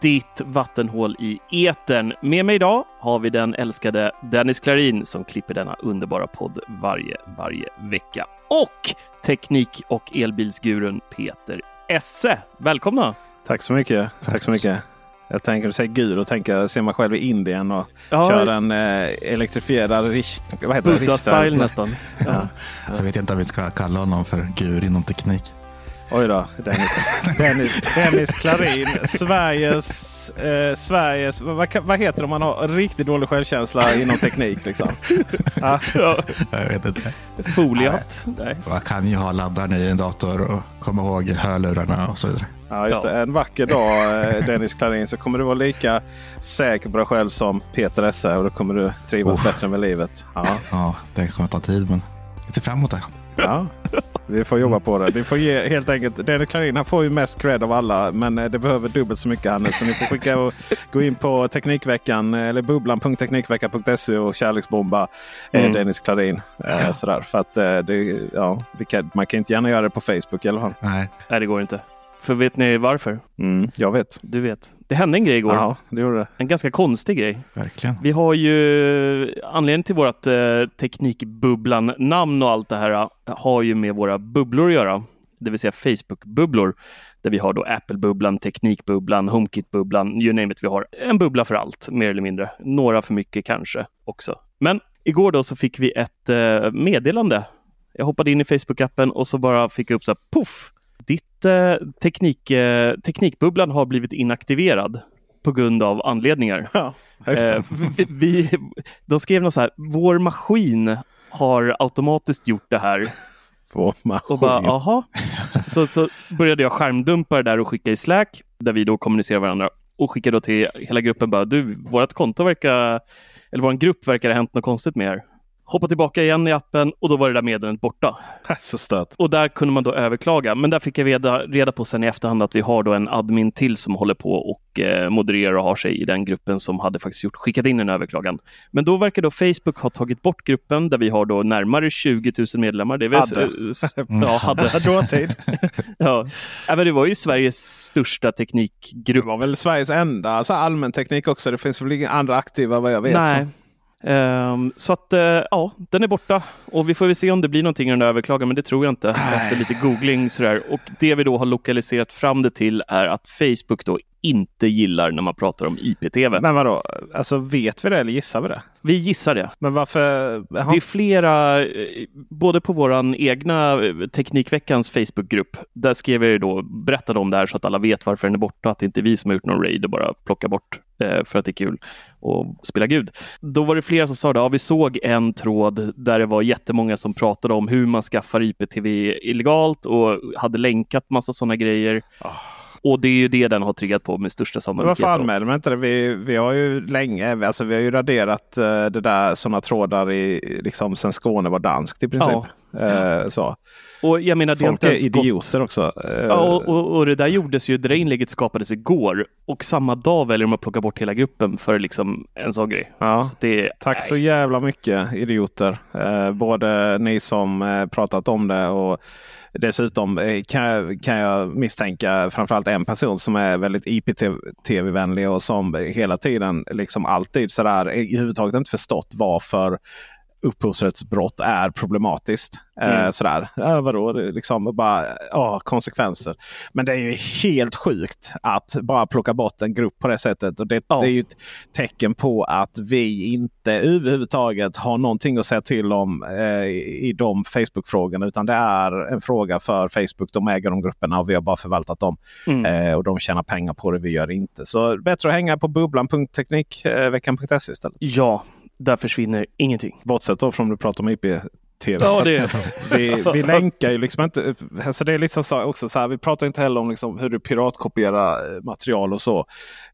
ditt vattenhål i etern. Med mig idag har vi den älskade Dennis Klarin som klipper denna underbara podd varje, varje vecka. Och teknik och elbilsgurun Peter Esse. Välkomna! Tack så mycket. Tack så mycket. Jag tänker, du säger gud och tänker, ser mig själv i Indien och Ja. kör en eh, elektrifierad rish, vad heter det? Buddha-style nästan. Ja. Så jag vet inte om vi ska kalla honom för gur inom teknik. Oj då, Dennis, Dennis, Dennis Klarin, Sveriges, eh, Sveriges vad, vad- heter det om man har riktigt dålig självkänsla inom teknik? Liksom? Ja, Jag vet inte. Foliat. Nej. Jag kan ju ha laddaren i en dator och komma ihåg hörlurarna och så vidare. ja, just det. En vacker dag eh, Dennis Klarin så kommer du vara lika säker på dig själv som Peter Esse och då kommer du trivas Oh. bättre med livet. Ja. Ja, det kommer ta tid men jag ser fram emot det. Ja, vi får jobba på det. Vi får ge helt enkelt. Dennis Klarin han får ju mest cred av alla. Men eh, det behöver dubbelt så mycket han. Så ni får skicka och gå in på Teknikveckan eh, eller bubblan.teknikveckan.se och kärleksbomba eh, Mm. Dennis Klarin. Eh, sådär. För att det, ja, vi kan, man kan inte gärna göra det på Facebook i alla fall. Nej, Nej, det går inte. För vet ni varför? Mm, jag vet. Du vet. Det hände en grej igår. Ja, det gjorde det. En ganska konstig grej. verkligen. Vi har ju anledningen till vårt eh, Teknikbubblan-namn och allt det här eh, har ju med våra bubblor att göra. Det vill säga Facebook-bubblor. Där vi har då Apple-bubblan, Teknikbubblan, HomeKit-bubblan, you name it. Vi har en bubbla för allt, mer eller mindre. Några för mycket kanske också. Men igår då så fick vi ett eh, meddelande. Jag hoppade in i Facebook-appen och så bara fick jag upp så här, poff! Ditt eh, teknik, eh, Teknikbubblan har blivit inaktiverad på grund av anledningar. Ja. Eh, vi, vi, de skrev något så här, vår maskin har automatiskt gjort det här. På maskin. Och bara, aha. Så, så började jag skärmdumpa det där och skicka i Slack, där vi då kommunicerar varandra. Och skickade då till hela gruppen bara, du, vårt konto verkar, eller vår grupp verkar ha hänt något konstigt med er. Hoppa tillbaka igen i appen och då var det där meddelandet borta. Så stört. Och där kunde man då överklaga. Men där fick jag reda, reda på sen i efterhand att vi har då en admin till som håller på och eh, modererar och har sig i den gruppen som hade faktiskt gjort, skickat in en överklagan. Men då verkar då Facebook ha tagit bort gruppen där vi har då närmare 20 000 medlemmar. Det väl, Hade. Ja, hade. Dåtid. ja. men det var ju Sveriges största Det teknikgrupp. var väl Sveriges enda alltså allmän teknik också. Det finns väl inga andra aktiva vad jag vet. Nej. Så. Ehm, så att eh, ja, den är borta och vi får väl se om det blir någonting i den där överklagan, men det tror jag inte efter lite googling sådär. Och det vi då har lokaliserat fram det till är att Facebook då inte gillar när man pratar om IPTV. Men vadå? Alltså vet vi det eller gissar vi det? Vi gissar det. Men varför? Jaha. Det är flera, eh, både på våran egna eh, Teknikveckans Facebookgrupp, där skrev jag ju då, berättade om det här så att alla vet varför den är borta, att det inte är vi som har gjort någon raid och bara plockar bort för att det är kul och spela Gud. Då var det flera som sa det, ja vi såg en tråd där det var jättemånga som pratade om hur man skaffar IPTV illegalt och hade länkat massa sådana grejer. Och det är ju det den har triggat på med största sannolikhet. Varför anmäler man inte det? Vi, vi har ju länge, alltså vi har ju raderat uh, det där sådana trådar i, liksom sen Skåne var danskt i princip. Eh, så. Och jag menar, det Folk inte är gått- idioter också. Eh, Ja, och, och, och det där gjordes ju, det där inlägget skapades igår och samma dag väljer de att plocka bort hela gruppen för liksom en sån grej. Ja. Så det, Tack så jävla mycket idioter. Eh, både ni som eh, pratat om det och dessutom kan, jag, kan jag misstänka framförallt en person som är väldigt IPTV-vänlig och som hela tiden liksom alltid sådär i huvudtaget inte förstått varför upphovsrättsbrott är problematiskt. Eh, Mm. sådär. Ja, vadå? Det liksom bara ja, konsekvenser. Men det är ju helt sjukt att bara plocka bort en grupp på det sättet. Och det, Ja. det är ju ett tecken på att vi inte överhuvudtaget har någonting att säga till om eh, i de Facebook-frågorna. Utan det är en fråga för Facebook. De äger de grupperna och vi har bara förvaltat dem. Mm. Eh, och de tjänar pengar på det, vi gör inte. Så bättre att hänga på bubblan.teknikveckan.se istället. Ja, där försvinner ingenting. Bortsett då från att du pratar om IP-TV. Ja, det- vi, vi länkar ju liksom inte. Alltså det är liksom så också så här, vi pratar inte heller om liksom hur du piratkopierar eh, material och så.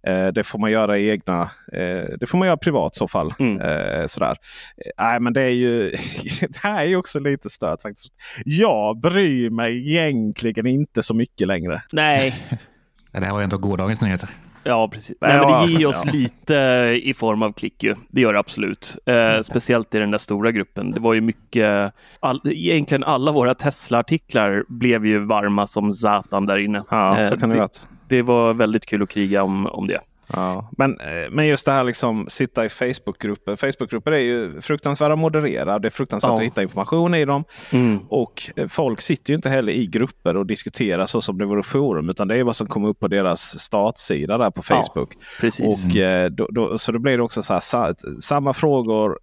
Eh, det får man göra i egna. Eh, det får man göra privat i så fall. Mm. Eh, sådär. Eh, Nej, men det är ju. det här är ju också lite stört faktiskt. Jag bryr mig egentligen inte så mycket längre. Nej, Det här var ju ändå gårdagens nyheter. Ja precis. Nej, men det ger oss ja. lite i form av klick ju. Det gör det absolut. Eh, speciellt i den där stora gruppen. Det var ju mycket, all, egentligen alla våra Tesla-artiklar blev ju varma som satan där inne. Ja, så Eh, kan det det, vara. det var väldigt kul att kriga om, om det. Ja, men, eh, men just det här liksom sitta i Facebookgrupper. Facebookgrupper är ju fruktansvärda att moderera. Det är fruktansvärt Ja. att hitta information i dem. Mm. Och eh, folk sitter ju inte heller i grupper och diskuterar så som det vore forum. Utan det är vad som kommer upp på deras startsida där på Ja, Facebook. Precis. och, eh, då, då, så då blir det också så här, sa, samma frågor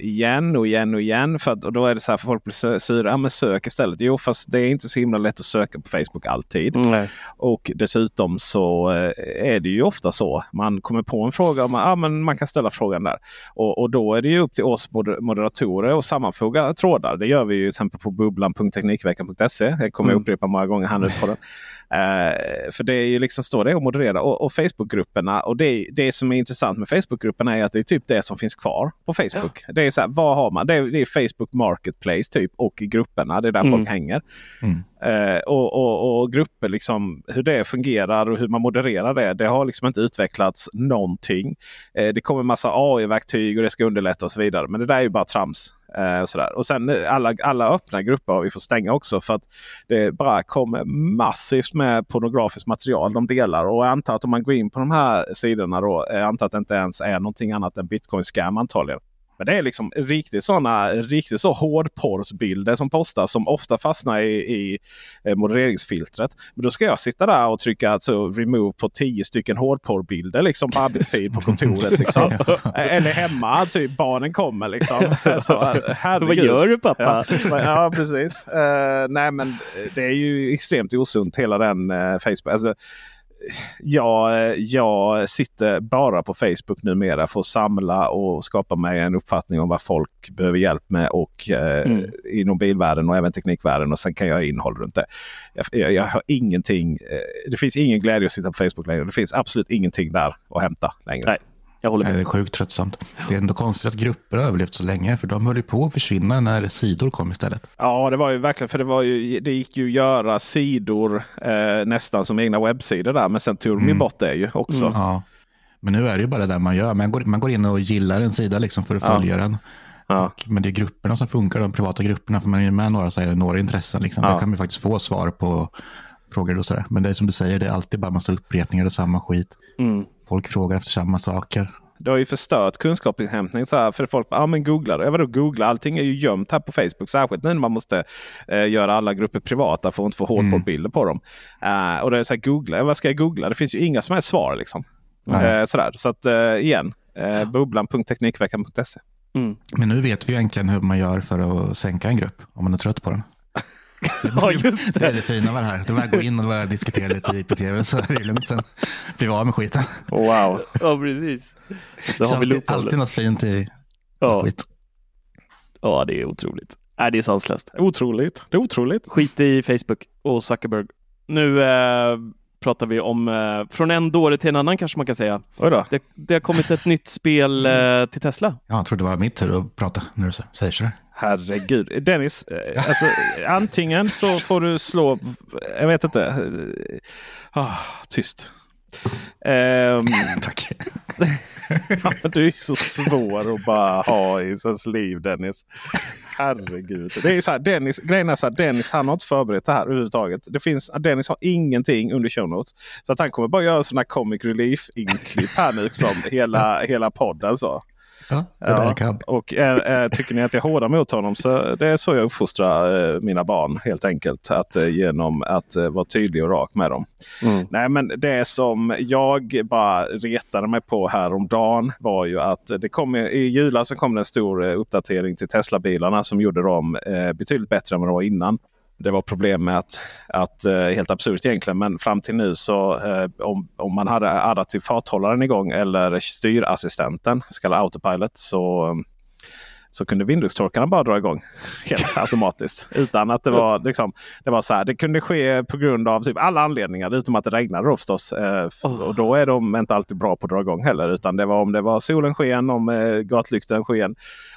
igen och igen och igen. För att, och då är det så här för folk blir sura. Ja, men sök istället. Jo, fast det är inte så himla lätt att söka på Facebook alltid. Nej. Och dessutom så eh, är det ju ofta så. Man kommer på en fråga och man, ja, men man kan ställa frågan där. Och, och då är det ju upp till oss moder- moderatorer att sammanfoga trådar. Det gör vi ju till exempel på bubblan.teknikveckan.se. Det kommer jag Mm. upprepa många gånger här nu på den. Eh, för det är ju liksom står det att moderera. Och, och Facebookgrupperna. Och det, det som är intressant med Facebookgrupperna är att det är typ det som finns kvar på Facebook. Det är så här, vad har man? Det är, det är Facebook Marketplace typ och grupperna. Det är där Mm. folk hänger. Eh, och, och, och grupper, liksom, hur det fungerar och hur man modererar det. Det har liksom inte utvecklats någonting. Eh, det kommer massa AI-verktyg och det ska underlätta och så vidare. Men det där är ju bara trams. Eh, och, sådär. och sen eh, alla, alla öppna grupper har vi får stänga också för att det bara kommer massivt med pornografiskt material de delar. Och jag antar att om man går in på de här sidorna då, eh, jag antar att det inte ens är någonting annat än bitcoin scam antagligen. Men det är liksom riktigt sådana riktigt så hårdporrsbilder som postas som ofta fastnar i, i eh, modereringsfiltret. Men då ska jag sitta där och trycka alltså, remove på tio stycken hårdporrbilder liksom på arbetstid på kontoret. Liksom. Eller hemma, typ barnen kommer liksom. Så. Vad gör du pappa? Ja, ja precis. Eh, nej men det är ju extremt osunt hela den uh, Facebook. Alltså, jag, jag sitter bara på Facebook numera för att samla och skapa mig en uppfattning om vad folk behöver hjälp med och eh, Mm. inom bilvärlden och även teknikvärlden. Och sen kan jag göra innehåll runt det. Jag, jag, jag har ingenting. Eh, det finns ingen glädje att sitta på Facebook längre. Det finns absolut ingenting där att hämta längre. Nej, jag håller med. det är sjukt tröttsamt. Det är ändå konstigt att grupper har överlevt så länge, för de höll ju på att försvinna när sidor kom istället. Ja, det var ju verkligen för det, var ju, det gick ju att göra sidor eh, nästan som egna webbsidor där. Men sen tog de ju Mm. bort det ju också. Ja. Men nu är det ju bara det man gör. Man går, man går in och gillar en sida liksom för att Ja. följa den. Ja. Och, men det är grupperna som funkar, de privata grupperna, för man är ju med några, så är det några intressen. Liksom. Ja. Där kan man faktiskt få svar på frågor och sådär. Men det är som du säger, det är alltid bara massa upprepningar och samma skit. Mm. Folk frågar efter samma saker. Det har ju förstört kunskapsinhämtning. Så här, för folk bara, ja men googla det. Ja, vadå googla? Allting är ju gömt här på Facebook. Särskilt nu när man måste eh, göra alla grupper privata för att inte få hål på Mm. bilder på dem. Eh, och det är så här, googla. Vad ska jag googla? Det finns ju inga som helst svar liksom. Eh, sådär. Så att eh, igen, eh, bubblan.teknikveckan.se. Mm. Men nu vet vi egentligen hur man gör för att sänka en grupp, om man är trött på den. Ja, just Det är det. det fina med det här. Det bara att gå in och bara diskutera lite i IPTV så är det lugnt. Sen blir vi av med skiten. Wow. Ja, precis. Då Så har vi alltid, alltid något fint i Ja. skit. ja, det är otroligt. Nej, det är sanslöst. Otroligt. Det är otroligt. Skit i Facebook och Zuckerberg. Nu, eh, pratar vi om eh, från en dåre till en annan kanske man kan säga. Det, det har kommit ett nytt spel eh, till Tesla. Ja, jag trodde det var min tur att prata när du säger sådär. Herregud. Dennis, eh, alltså, antingen så får du slå, jag vet inte. Ah, tyst. Ehm, Tack. ja, du är så svår att bara ha i ens liv Dennis. Herregud. Det är så här, Dennis, grejen är så här, Dennis han har inte förberett det här överhuvudtaget. Det finns, Dennis har ingenting under show notes. Så att han kommer bara göra sådana comic relief inklipp här nu som hela, hela podden. Så. Ja, kan. Och är, tycker ni att jag är hårda mot honom så det är så jag uppfostrar eh, mina barn helt enkelt. Att, eh, genom att vara tydlig och rak med dem. Mm. Nej men det som jag bara retade mig på häromdagen var ju att det kom, i julas så kom det en stor uppdatering till Tesla-bilarna som gjorde dem betydligt bättre än vad de var innan. Det var problem med att, att eh, helt absurt egentligen, men fram till nu så eh, om, om man hade adaptiv farthållaren igång eller styrassistenten, så kallad autopilot, så, så kunde Windows-torkarna bara dra igång helt automatiskt. Utan att det var, liksom, det var så här. Det kunde ske på grund av typ alla anledningar utom att det regnade då förstås. Eh, Och då är de inte alltid bra på att dra igång heller. Utan det var om det var solen sken, om eh, gatlyktan sken.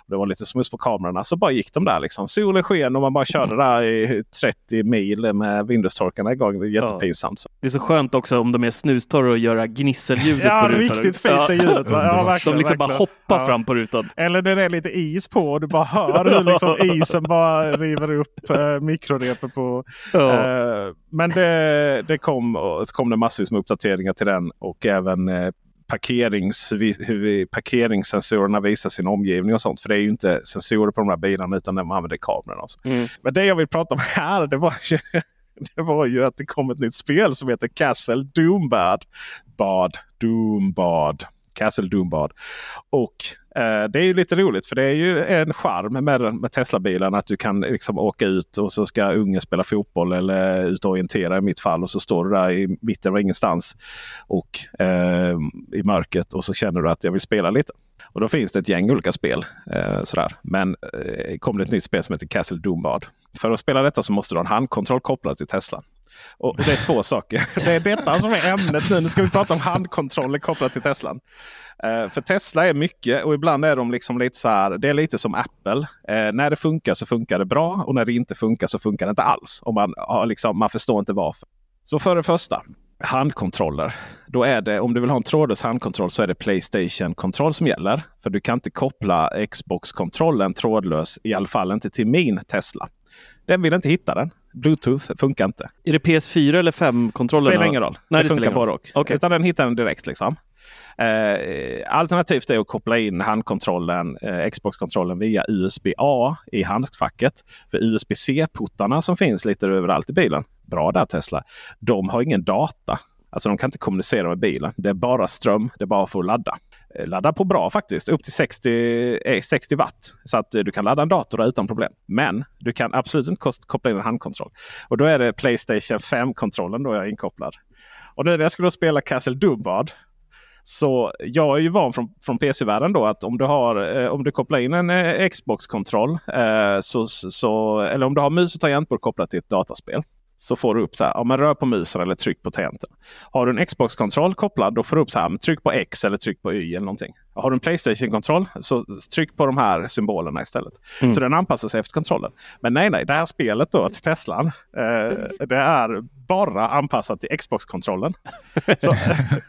Och det var lite smuts på kamerorna. Så bara gick de där liksom. Solen sken och man bara körde där i 30 mil med Windows-torkarna igång. Det är jättepinsamt. Så. Det är så skönt också om de är snustorra och göra gnisseljudet Ja, på rutan. riktigt fint det ljudet. Ja, verkligen, De liksom bara verkligen. hoppar Ja. fram på rutan. Eller när det är lite is på och du bara hör hur liksom isen bara river upp eh, mikrorepet på. Ja. Eh, men det, det kom, och så kom det massvis med uppdateringar till den och även eh, parkerings, hur, vi, hur vi, parkeringssensorerna visar sin omgivning och sånt. För det är ju inte sensorer på de här bilarna utan man använder kamerorna. Mm. Men det jag vill prata om här det var ju, det var ju att det kom ett nytt spel som heter Castle Doombad. Bad, Doombad. Castle Doombad. Och Eh, det är ju lite roligt för det är ju en charm med, med Tesla-bilen att du kan liksom åka ut och så ska ungen spela fotboll eller ut och orientera i mitt fall. Och så står du där i mitten av ingenstans och eh, i mörkret och så känner du att jag vill spela lite. Och då finns det ett gäng olika spel. Eh, sådär. Men eh, kom det ett nytt spel som heter Castle Doombad. För att spela detta så måste du ha en handkontroll kopplad till Tesla. Och det är två saker. Det är detta som är ämnet nu. Nu ska vi prata om handkontroller kopplat till Teslan. Eh, för Tesla är mycket och ibland är de liksom lite så här. Det är lite som Apple. Eh, när det funkar så funkar det bra och när det inte funkar så funkar det inte alls. Och man, har liksom, man förstår inte varför. Så för det första, handkontroller. Då är det, om du vill ha en trådlös handkontroll så är det Playstation-kontroll som gäller. För du kan inte koppla Xbox-kontrollen trådlös, i alla fall inte till min Tesla. Den vill inte hitta den. Bluetooth funkar inte. Är det PS4 eller 5-kontrollerna? Spelar ingen roll. Nej, det, det funkar roll. och. Okej. Utan den hittar den direkt. liksom. Eh, alternativt är att koppla in handkontrollen, eh, Xbox-kontrollen via USB-A i handskfacket. För USB-C-puttarna som finns lite överallt i bilen, bra där Tesla, de har ingen data. Alltså de kan inte kommunicera med bilen. Det är bara ström, det är bara för att ladda. Eh, laddar Ladda på bra faktiskt, upp till 60, 60 eh, watt. Så att eh, du kan ladda en dator utan problem. Men du kan absolut inte koppla in en handkontroll. Och då är det Playstation 5-kontrollen då jag är inkopplad. Och nu när jag ska då spela Castle Dumbad. Så jag är ju van från, från PC-världen då att om du, har, eh, om du kopplar in en eh, Xbox-kontroll. Eh, så, så, eller om du har mus och tangentbord kopplat till ett dataspel. Så får du upp så här, ja, men rör på musen eller tryck på tangenten. Har du en Xbox-kontroll kopplad då får du upp så här, tryck på X eller tryck på Y eller någonting. Har du en Playstation-kontroll så tryck på de här symbolerna istället. Så den anpassar sig efter kontrollen. Men nej, nej, det här spelet då till Teslan. Eh, det är bara anpassat till Xbox-kontrollen. Så,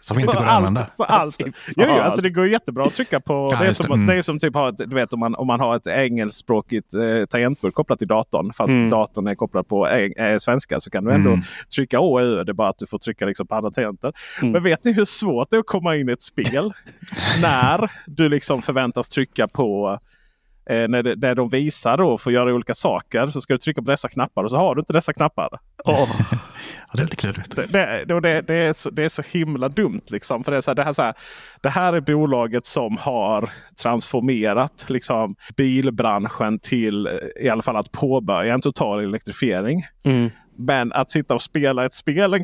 Som inte går att använda. Så allt, jo, jo, alltså det går jättebra att trycka på. Ja, det, är som, Mm. det är som typ ha ett, du vet, om, man, om man har ett engelskspråkigt eh, tangentbord kopplat till datorn. Fast Mm. datorn är kopplad på eh, svenska så kan du ändå Mm. trycka Å och Ö. Det är bara att du får trycka liksom på andra tangenter. Mm. Men vet ni hur svårt det är att komma in i ett spel när du liksom förväntas trycka på Eh, när, det, när de visar då för att göra olika saker så ska du trycka på dessa knappar och så har du inte dessa knappar. Åh, Ja, det är lite klurigt. Det, det, det, det, det, är så, det är så himla dumt. Liksom. För det, är så här, det, här, så här, det här är bolaget som har transformerat liksom, bilbranschen till eh, i alla fall att påbörja en total elektrifiering. Mm. Men att sitta och spela ett spel eh,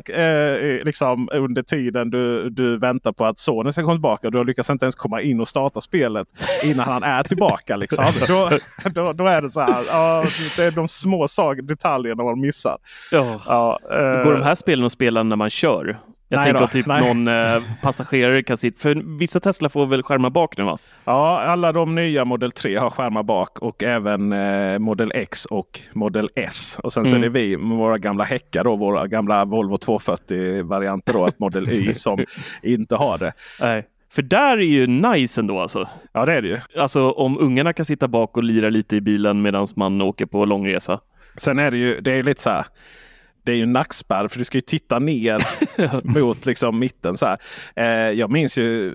liksom under tiden du, du väntar på att sonen ska komma tillbaka. Du har lyckats inte ens komma in och starta spelet innan han är tillbaka. Liksom. Då, då, då är det så här. Ja, det är de små detaljerna man missar. Ja. Ja, eh, Går de här spelen att spela när man kör? Jag Nej tänker då, typ nej. någon eh, passagerare kan sitta... För vissa Tesla får väl skärmar bak nu va? Ja, alla de nya Model 3 har skärmar bak och även eh, Model X och Model S. Och sen så är Mm. det vi med våra gamla häckar, då, våra gamla Volvo 240-varianter, då, ett Model Y som inte har det. Nej. För där är ju nice ändå alltså. Ja, det är det ju. Alltså om ungarna kan sitta bak och lira lite i bilen medan man åker på långresa. Sen är det ju det är lite så här. Det är ju en nackspärr för du ska ju titta ner mot liksom mitten. Så. Eh, jag minns ju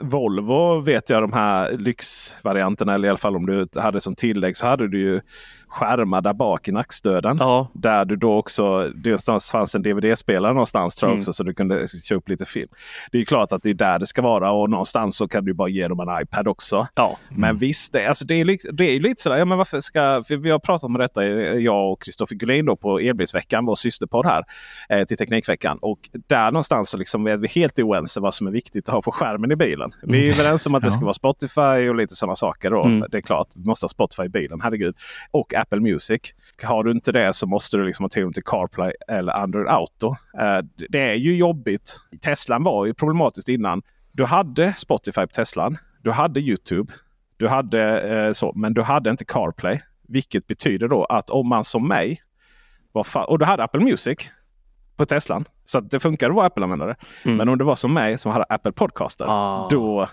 Volvo vet jag de här lyxvarianterna. Eller i alla fall om du hade som tillägg så hade du ju skärmar där bak i nackstöden. Ja. Där du då också, det någonstans fanns en DVD-spelare någonstans tror jag Mm. också så du kunde köra upp lite film. Det är klart att det är där det ska vara och någonstans så kan du bara ge dem en iPad också. Ja. Men visst, det, alltså det, är, li- det är lite sådär, ja, men varför ska, vi har pratat om detta, eh, jag och Kristoffer Gullin då på Elbilsveckan, vår systerpodd här, eh, till Teknikveckan. Och där någonstans så liksom är vi helt oense vad som är viktigt att ha på skärmen i bilen. Vi är överens om att det ska vara Spotify och lite sådana saker. Då. Mm. Det är klart, vi måste ha Spotify i bilen, herregud. Och Apple Music. Har du inte det så måste du liksom ha tillgång till CarPlay eller Android Auto. Eh, det är ju jobbigt. Teslan var ju problematiskt innan. Du hade Spotify på Teslan. Du hade Youtube. Du hade eh, så, men du hade inte CarPlay. Vilket betyder då att om man som mig och du hade Apple Music på Teslan. Så det funkar att vara Apple-användare. Mm. Men om det var som mig som hade Apple Podcaster. Ah. Då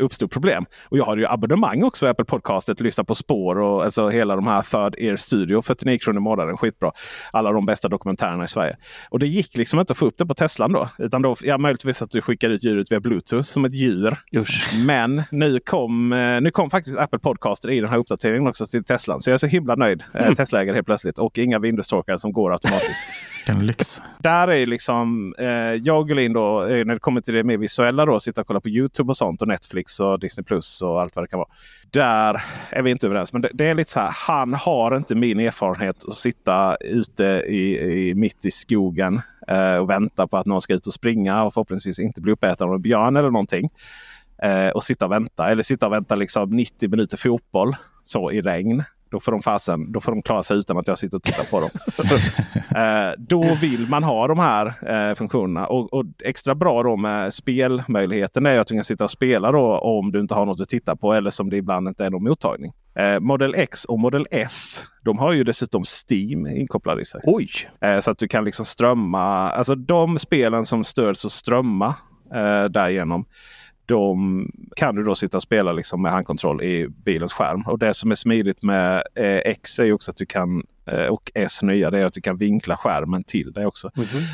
uppstod problem. Och jag hade ju abonnemang också Apple Podcaster. Lyssna på spår och alltså hela de här Third Ear Studio. 49 kronor i månaden. Skitbra. Alla de bästa dokumentärerna i Sverige. Och det gick liksom inte att få upp det på Teslan då. Utan då, ja, möjligtvis att du skickar ut ljudet via Bluetooth som ett djur. Usch. Men nu kom, eh, nu kom faktiskt Apple Podcaster i den här uppdateringen också till Teslan. Så jag är så himla nöjd. Mm. Eh, Tesla-ägare helt plötsligt. Och inga Windows-torkare som går automatiskt. Vilken lyx. Där är liksom eh, jag och Gullin då, eh, när det kommer till det mer visuella då, sitta och kolla på Youtube och sånt och Netflix och Disney Plus och allt vad det kan vara. Där är vi inte överens. Men det, det är lite så här, han har inte min erfarenhet att sitta ute i, i mitt i skogen eh, och vänta på att någon ska ut och springa och förhoppningsvis inte bli uppäten av en björn eller någonting. Eh, och sitta och vänta. Eller sitta och vänta liksom 90 minuter fotboll så i regn. Då får, de fasen, då får de klara sig utan att jag sitter och tittar på dem. eh, då vill man ha de här eh, funktionerna. Och, och extra bra då med spelmöjligheten är att du kan sitta och spela då om du inte har något att titta på eller som det ibland inte är någon mottagning. Eh, Model X och Model S de har ju dessutom Steam inkopplade i sig. Oj! Eh, så att du kan liksom strömma. Alltså de spelen som stöds att strömma eh, därigenom. De kan du då sitta och spela liksom med handkontroll i bilens skärm. Och det som är smidigt med eh, X är ju också att du kan och S nya det är att du kan vinkla skärmen till dig också.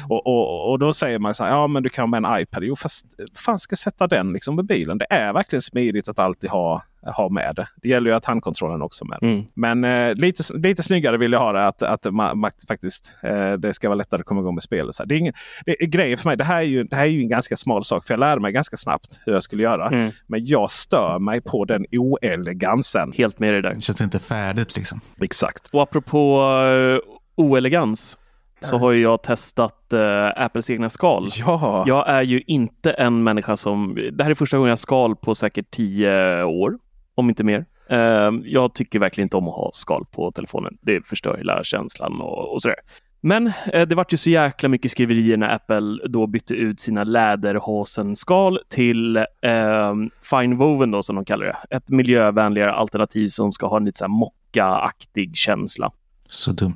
Och, och, och då säger man så här, ja men du kan med en iPad. Jo fast fan ska sätta den liksom med bilen? Det är verkligen smidigt att alltid ha, ha med det. Det gäller ju att handkontrollen också är med. Mm. Men eh, lite, lite snyggare vill jag ha det. Att, att man, man, faktiskt, eh, det ska vara lättare att komma igång med spelet. Så här, det är ingen, det är grejen för mig. Det här, är ju, det här är ju en ganska smal sak. För jag lärde mig ganska snabbt hur jag skulle göra. Mm. Men jag stör mig på den oelegansen. Helt med dig där. Det känns inte färdigt liksom. Exakt. Och apropå uh, oelegans så har ju jag testat eh, Apples egna skal. Ja. Jag är ju inte en människa som... Det här är första gången jag har skal på säkert tio år, om inte mer. Eh, jag tycker verkligen inte om att ha skal på telefonen. Det förstör hela känslan och, och sådär. Men eh, det vart ju så jäkla mycket skriverier när Apple då bytte ut sina läderhosen-skal till eh, Fine Woven då som de kallar det. Ett miljövänligare alternativ som ska ha en lite så här mocka-aktig känsla. Så dumt.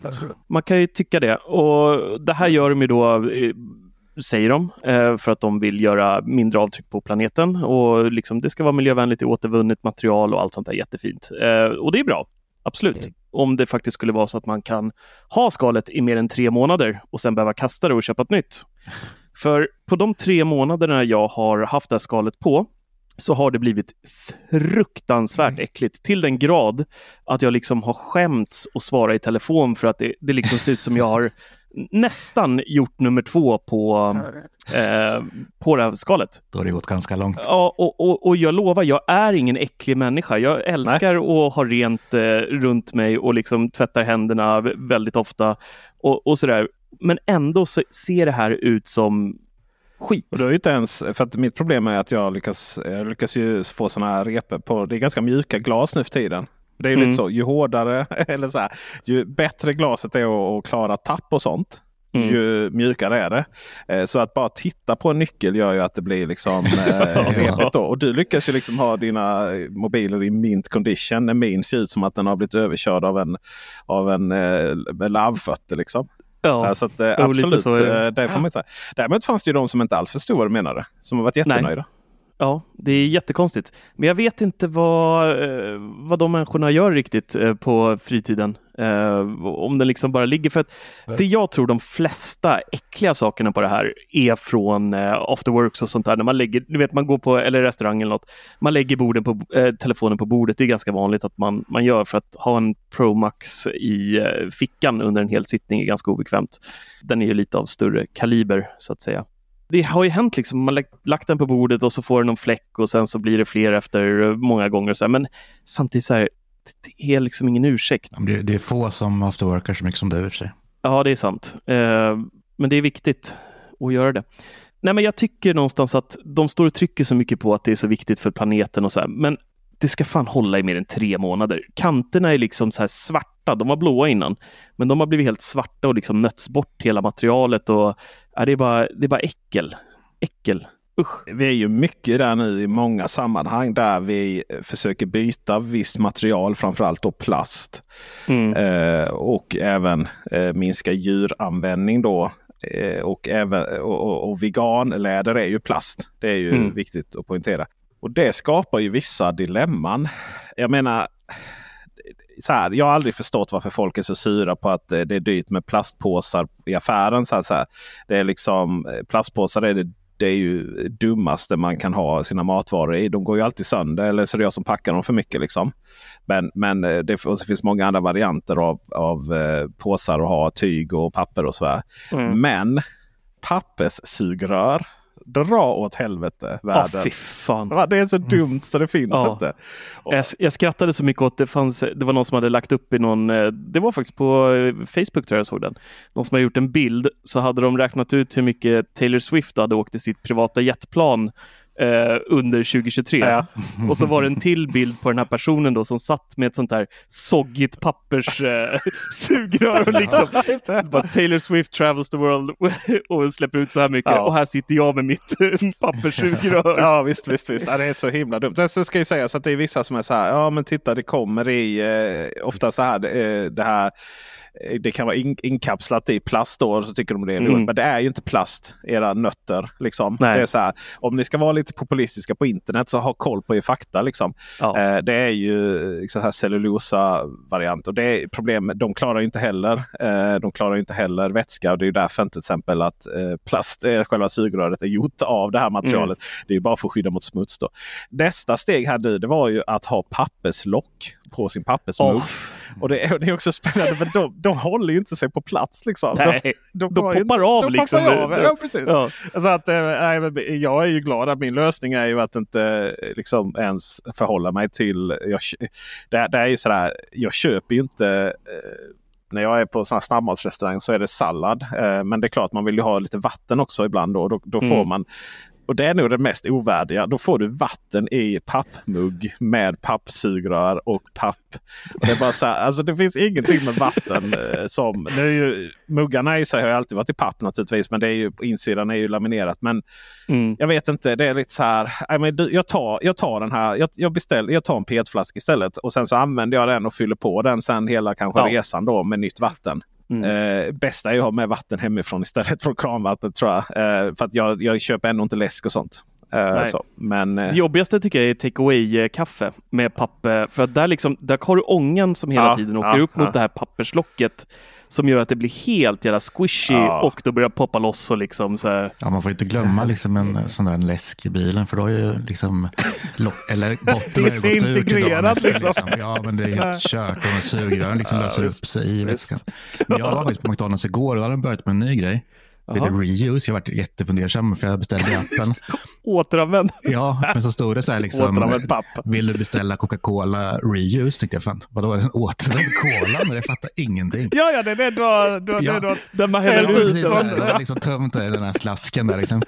Man kan ju tycka det. Och det här gör de ju då, eh, säger de, eh, för att de vill göra mindre avtryck på planeten. Och liksom, det ska vara miljövänligt i återvunnet material och allt sånt där jättefint. Eh, Och det är bra, absolut. Om det faktiskt skulle vara så att man kan ha skalet i mer än tre månader och sen behöva kasta det och köpa ett nytt. För på de tre månaderna jag har haft det här skalet på så har det blivit fruktansvärt äckligt. Till den grad att jag liksom har skämts och svara i telefon för att det, det liksom ser ut som jag har nästan gjort nummer två på, eh, på det här skalet. Då har det gått ganska långt. Ja, och, och, och jag lovar, jag är ingen äcklig människa. Jag älskar att ha rent eh, runt mig och liksom tvättar händerna väldigt ofta och, och sådär. Men ändå så ser det här ut som skit. Och då är inte ens, för att mitt problem är att jag lyckas, jag lyckas ju få sådana här repor på, det är ganska mjuka glas nu för tiden. Det är Mm. lite så, ju hårdare eller så här, ju bättre glaset är att, klara tapp och sånt. Mm. Ju mjukare är det. Eh, Så att bara titta på en nyckel gör ju att det blir liksom eh, repigt. Då. Och du lyckas ju liksom ha dina mobiler i mint condition. När min ser ut som att den har blivit överkörd av en, av en eh, lavfötter. Liksom. Ja, så att, eh, absolut, så det. eh, det får man inte säga. Däremot fanns det ju de som inte alls förstod vad du menade. Som har varit jättenöjda. Ja, det är jättekonstigt. Men jag vet inte vad, eh, vad de människorna gör riktigt eh, på fritiden. Eh, om den liksom bara ligger för att det jag tror de flesta äckliga sakerna på det här är från after works och sånt där. När man lägger, du vet man går på, eller restaurang eller något, man lägger borden på, eh, telefonen på bordet. Det är ganska vanligt att man, man gör för att ha en Pro Max i fickan under en hel sittning är ganska obekvämt. Den är ju lite av större kaliber så att säga det har ju hänt liksom, man har lagt- den på bordet och så får den någon fläck och sen så blir det fler efter eh, många gånger. Så här. Men samtidigt så här, det är liksom ingen ursäkt. Det, det är få som afterworkar så mycket som du i och för sig. Ja, det är sant. Eh, men det är viktigt att göra det. Nej, men jag tycker någonstans att de står och trycker så mycket på att det är så viktigt för planeten och så här. Men det ska fan hålla i mer än tre månader. Kanterna är liksom så här svarta. De var blåa innan, men de har blivit helt svarta och liksom nötts bort hela materialet. Och, ja, det, är bara, det är bara äckel. Äckel. Usch. Vi är ju mycket där nu i många sammanhang där vi försöker byta visst material, framförallt då plast. Mm. Eh, och även eh, minska djuranvändning då. Eh, och, även, och, och, och veganläder är ju plast. Det är ju Mm. viktigt att poängtera. Och det skapar ju vissa dilemman. Jag menar, så här, jag har aldrig förstått varför folk är så sura på att eh, det är dyrt med plastpåsar i affären. Så här, så här. Det är liksom, eh, plastpåsar är det, det är ju dummaste man kan ha sina matvaror i. De går ju alltid sönder eller så är det jag som packar dem för mycket. Liksom. Men, men eh, det, så finns många andra varianter av, av påsar att ha, tyg och papper och sådär. Mm. Men papperssugrör, dra åt helvete världen. Va, Det är så dumt så det finns Ja. inte. Jag, jag skrattade så mycket åt det fanns, det var någon som hade lagt upp i någon, eh, det var faktiskt på eh, Facebook tror jag jag såg den. Någon som hade gjort en bild så hade de räknat ut hur mycket Taylor Swift hade åkt i sitt privata jetplan eh, under 2023. Ja. Och så var det en till bild på den här personen då som satt med ett sånt här soggigt papperssugrör. Eh, sugrör och liksom, bara Taylor Swift travels the world och släpper ut så här mycket. Ja. Och här sitter jag med mitt papperssugrör. Ja visst, visst, visst. Ja, det är så himla dumt. Det ska ju sägas att det är vissa som är så här. Ja men titta det kommer i eh, ofta så här. Eh, det här eh, det kan vara in, inkapslat i plast då, och så tycker de det är Mm. Men det är ju inte plast, era nötter. Liksom. Nej. Det är så här, om ni ska vara lite populistiska på internet så ha koll på er fakta. Liksom. Ja. Eh, det är ju liksom, här cellulosa-variant. Och det är problem. De klarar inte heller eh, de klarar inte heller vätska. Och det är därför inte till exempel att eh, plast, eh, själva sugröret är gjort av det här materialet. Det är ju bara för att skydda mot smuts. Då. Nästa steg här nu, det var ju att ha papperslock på sin pappersmugg. Åh. Och det är, det är också spännande för de, de håller ju inte sig på plats. Liksom. Nej, de, de ju poppar inte- av de liksom. Poppar av. Ja, precis. Ja. Så att, eh, nej, jag är ju glad att min lösning är ju att inte eh, liksom, ens förhålla mig till... Jag, det, det är ju sådär, jag köper ju inte... Eh, när jag är på sån här snabbmatsrestaurang så är det sallad. Eh, men det är klart man vill ju ha lite vatten också ibland. Då, då, då får Mm. man och det är nog det mest ovärdiga. Då får du vatten i pappmugg med pappsugrör och papp. Det, är bara så här, alltså det finns ingenting med vatten eh, som... Nu är ju, muggarna i sig har alltid varit i papp naturligtvis. Men det är ju, insidan är ju laminerat. Men Mm. jag vet inte, det är lite så här. jag, tar, jag tar den här. Jag, jag, beställer, jag tar en petflaska istället. Och sen så använder jag den och fyller på den sen hela kanske Ja. resan då med nytt vatten. Mm. Eh, bästa är att ha med vatten hemifrån istället för kranvatten tror jag. Eh, för att jag, jag köper ändå inte läsk och sånt. Eh, så. Men eh, Det jobbigaste tycker jag är take away-kaffe med papper. För att där, liksom, där har du ångan som hela Ja, tiden åker ja, upp mot ja. det här papperslocket. som gör att det blir helt jävla squishy Ja. och då börjar poppa loss och liksom så här. Ja, man får inte glömma liksom en sån där läsk i bilen för då har ju liksom eller botten har ju gått ut till dagen efter, liksom. Ja, men det är helt kört och sugrören liksom löser upp sig i vätskan. Men jag var faktiskt på McDonalds igår och då hade de börjat med en ny grej. Jaha. reuse. Jag varit jättefundersam för jag beställde appen. Återanvänd. Ja, men så stod det så här liksom. Papp. Vill du beställa Coca-Cola reuse? Tänkte jag, fan, vadå en återanvänd cola? Jag fattar ingenting. Ja, ja, det är det du har... Ja. det har Där man Ja, häller ut här, den. det var liksom tömt den här slasken där. Liksom.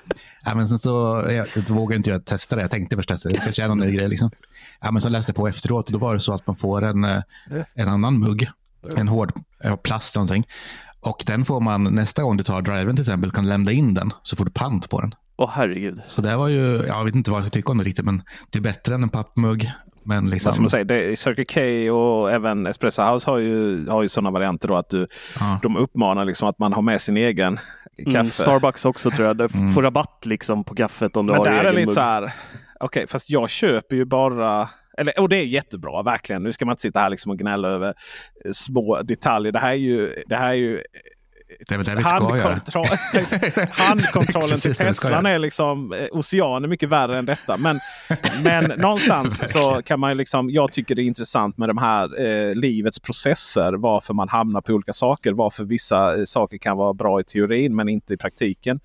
Ja, men sen så jag, jag vågade inte jag testa det. Jag tänkte först testa det. Kanske är någon ny grej. Liksom. Ja, men så läste jag på efteråt och då var det så att man får en, eh, en annan mugg. En hård ja, plast eller någonting. Och den får man nästa gång du tar driven till exempel, kan lämna in den så får du pant på den. Åh herregud. Så det var ju, jag vet inte vad jag ska tycka om det riktigt, men det är bättre än en pappmugg. Men liksom, Vad ska man säga? Det, Circle K och även Espresso House har ju, har ju sådana varianter då att du, Ja. de uppmanar liksom att man har med sin egen kaffe. Mm, Starbucks också tror jag. Du får rabatt liksom på kaffet om du Men har där egen är lite mugg. så här. Okej, fast jag köper ju bara. Eller, och det är jättebra, verkligen. Nu ska man inte sitta här liksom och gnälla över eh, små detaljer. Det här är ju, det här är ju det är väl det vi ska göra. Handkontroll- Handkontrollen till Teslan är liksom eh, oceaner mycket värre än detta. Men, men någonstans så kan man ju liksom. Jag tycker det är intressant med de här eh, livets processer. Varför man hamnar på olika saker. Varför vissa eh, saker kan vara bra i teorin men inte i praktiken.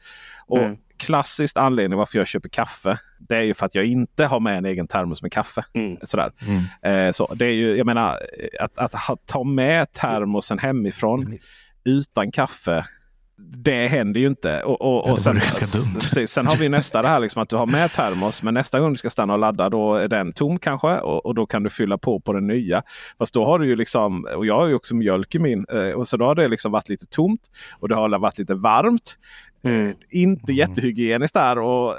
Och Mm. Klassiskt anledning varför jag köper kaffe. Det är ju för att jag inte har med en egen termos med kaffe. Mm. Sådär. Mm. Eh, så det är ju, jag menar, att, att ha, ta med termosen hemifrån utan kaffe. Det händer ju inte. Och, och, och det sen, vore ganska dumt. Precis, sen har vi nästa det här liksom att du har med termos. Men nästa gång du ska stanna och ladda då är den tom kanske. Och, och då kan du fylla på på den nya. Fast då har du ju liksom, och jag har ju också mjölk i min. Eh, och så då har det liksom varit lite tomt. Och det har varit lite varmt. Mm. Inte jättehygieniskt där. Och, eh,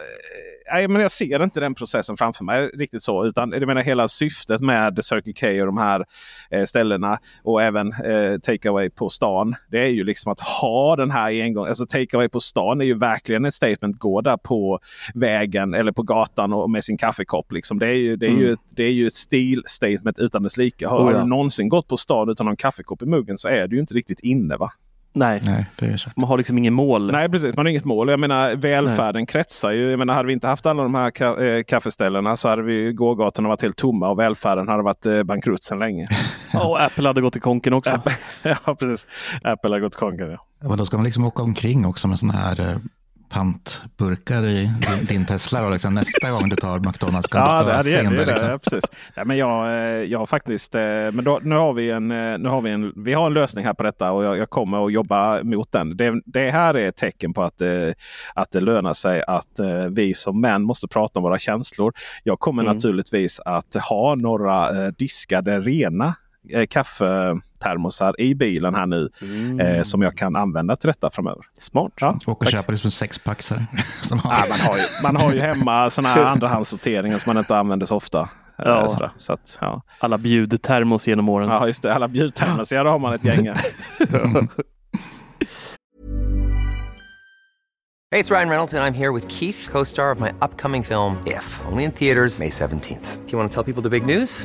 nej, men jag ser inte den processen framför mig riktigt så. Utan jag menar hela syftet med Circle K och de här eh, ställena och även eh, takeaway på stan. Det är ju liksom att ha den här engång. Alltså takeaway på stan är ju verkligen ett statement. Gå där på vägen eller på gatan och med sin kaffekopp. Liksom. Det, är ju, det, är ju, ett- det är ju ett stilstatement utan dess like. Har, Oh, ja. har du någonsin gått på stan utan någon kaffekopp i muggen så är du ju inte riktigt inne. va? Nej, Nej, det är man har liksom ingen mål. Nej precis, man har inget mål. Jag menar välfärden kretsar ju. Jag menar hade vi inte haft alla de här ka eh, kaffeställena så hade vi gågatorna varit helt tomma och välfärden hade varit eh, bankrutt sedan länge. Och Apple hade gått i konken också. ja precis. Apple har gått konken. Ja. Ja, men då ska man liksom åka omkring också med sådana här eh, pantburkar i din, din Tesla. Och liksom nästa gång du tar McDonalds kan Ja, du det, det det. det. Liksom. Ja, precis. Ja, men jag, eh, jag faktiskt, eh, men då, nu har vi en, eh, nu har vi en, vi har en lösning här på detta och jag, jag kommer att jobba mot den. Det, det här är ett tecken på att, att det lönar sig att vi som män måste prata om våra känslor. Jag kommer Mm. naturligtvis att ha några diskade rena eh, kaffetermosar i bilen här nu eh, som jag kan använda till detta framöver. Smart. Ja, Och köpa liksom sexpack så här. Ja, man, har ju, man har ju hemma sådana här andrahandssorteringar som man inte använder så ofta. Ja. Ja. Sådär. Så att, ja. Alla bjudtermos genom åren. ja, just det. Alla bjudtermos. Ja, då har man ett gäng. Hey, it's Ryan Reynolds, and I'm here with Keith, co star of my upcoming film, If, only in theaters, May 17th. Do you want to tell people the big news?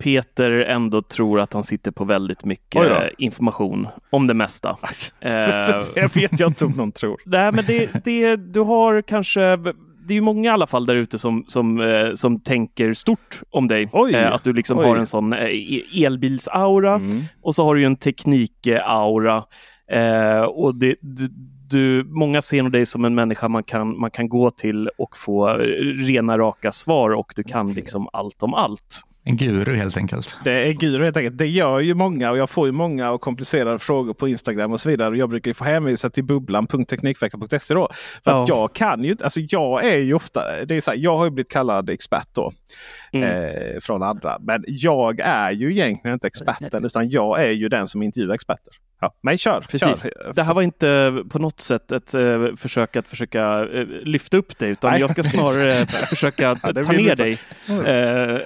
Peter ändå tror att han sitter på väldigt mycket information om det mesta. Eh, det vet jag inte om någon tror. Nej, men det, det, du har kanske, det är ju många i alla fall där ute som, som, eh, som tänker stort om dig. Oj. Eh, att du liksom Oj. har en sån e- elbilsaura Mm. och så har du ju en teknik-aura. Eh, och det, du, många ser nog dig som en människa man kan, man kan gå till och få rena raka svar och du kan liksom allt om allt. En guru helt enkelt. Det är guru helt enkelt. Det gör ju många och jag får ju många och komplicerade frågor på Instagram och så vidare. Jag brukar ju få hänvisa till bubblan.teknikveckan.se då. För Ja. att jag kan ju inte, alltså jag är ju ofta, det är så här, jag har ju blivit kallad expert då. Eh, från andra. Men jag är ju egentligen inte experten utan jag är ju den som intervjuar experter. Ja, men kör! Precis. Kör. Det här var inte på något sätt ett eh, försök att försöka eh, lyfta upp dig, utan Nej. jag ska snarare försöka Ja, ta ner dig. Eh,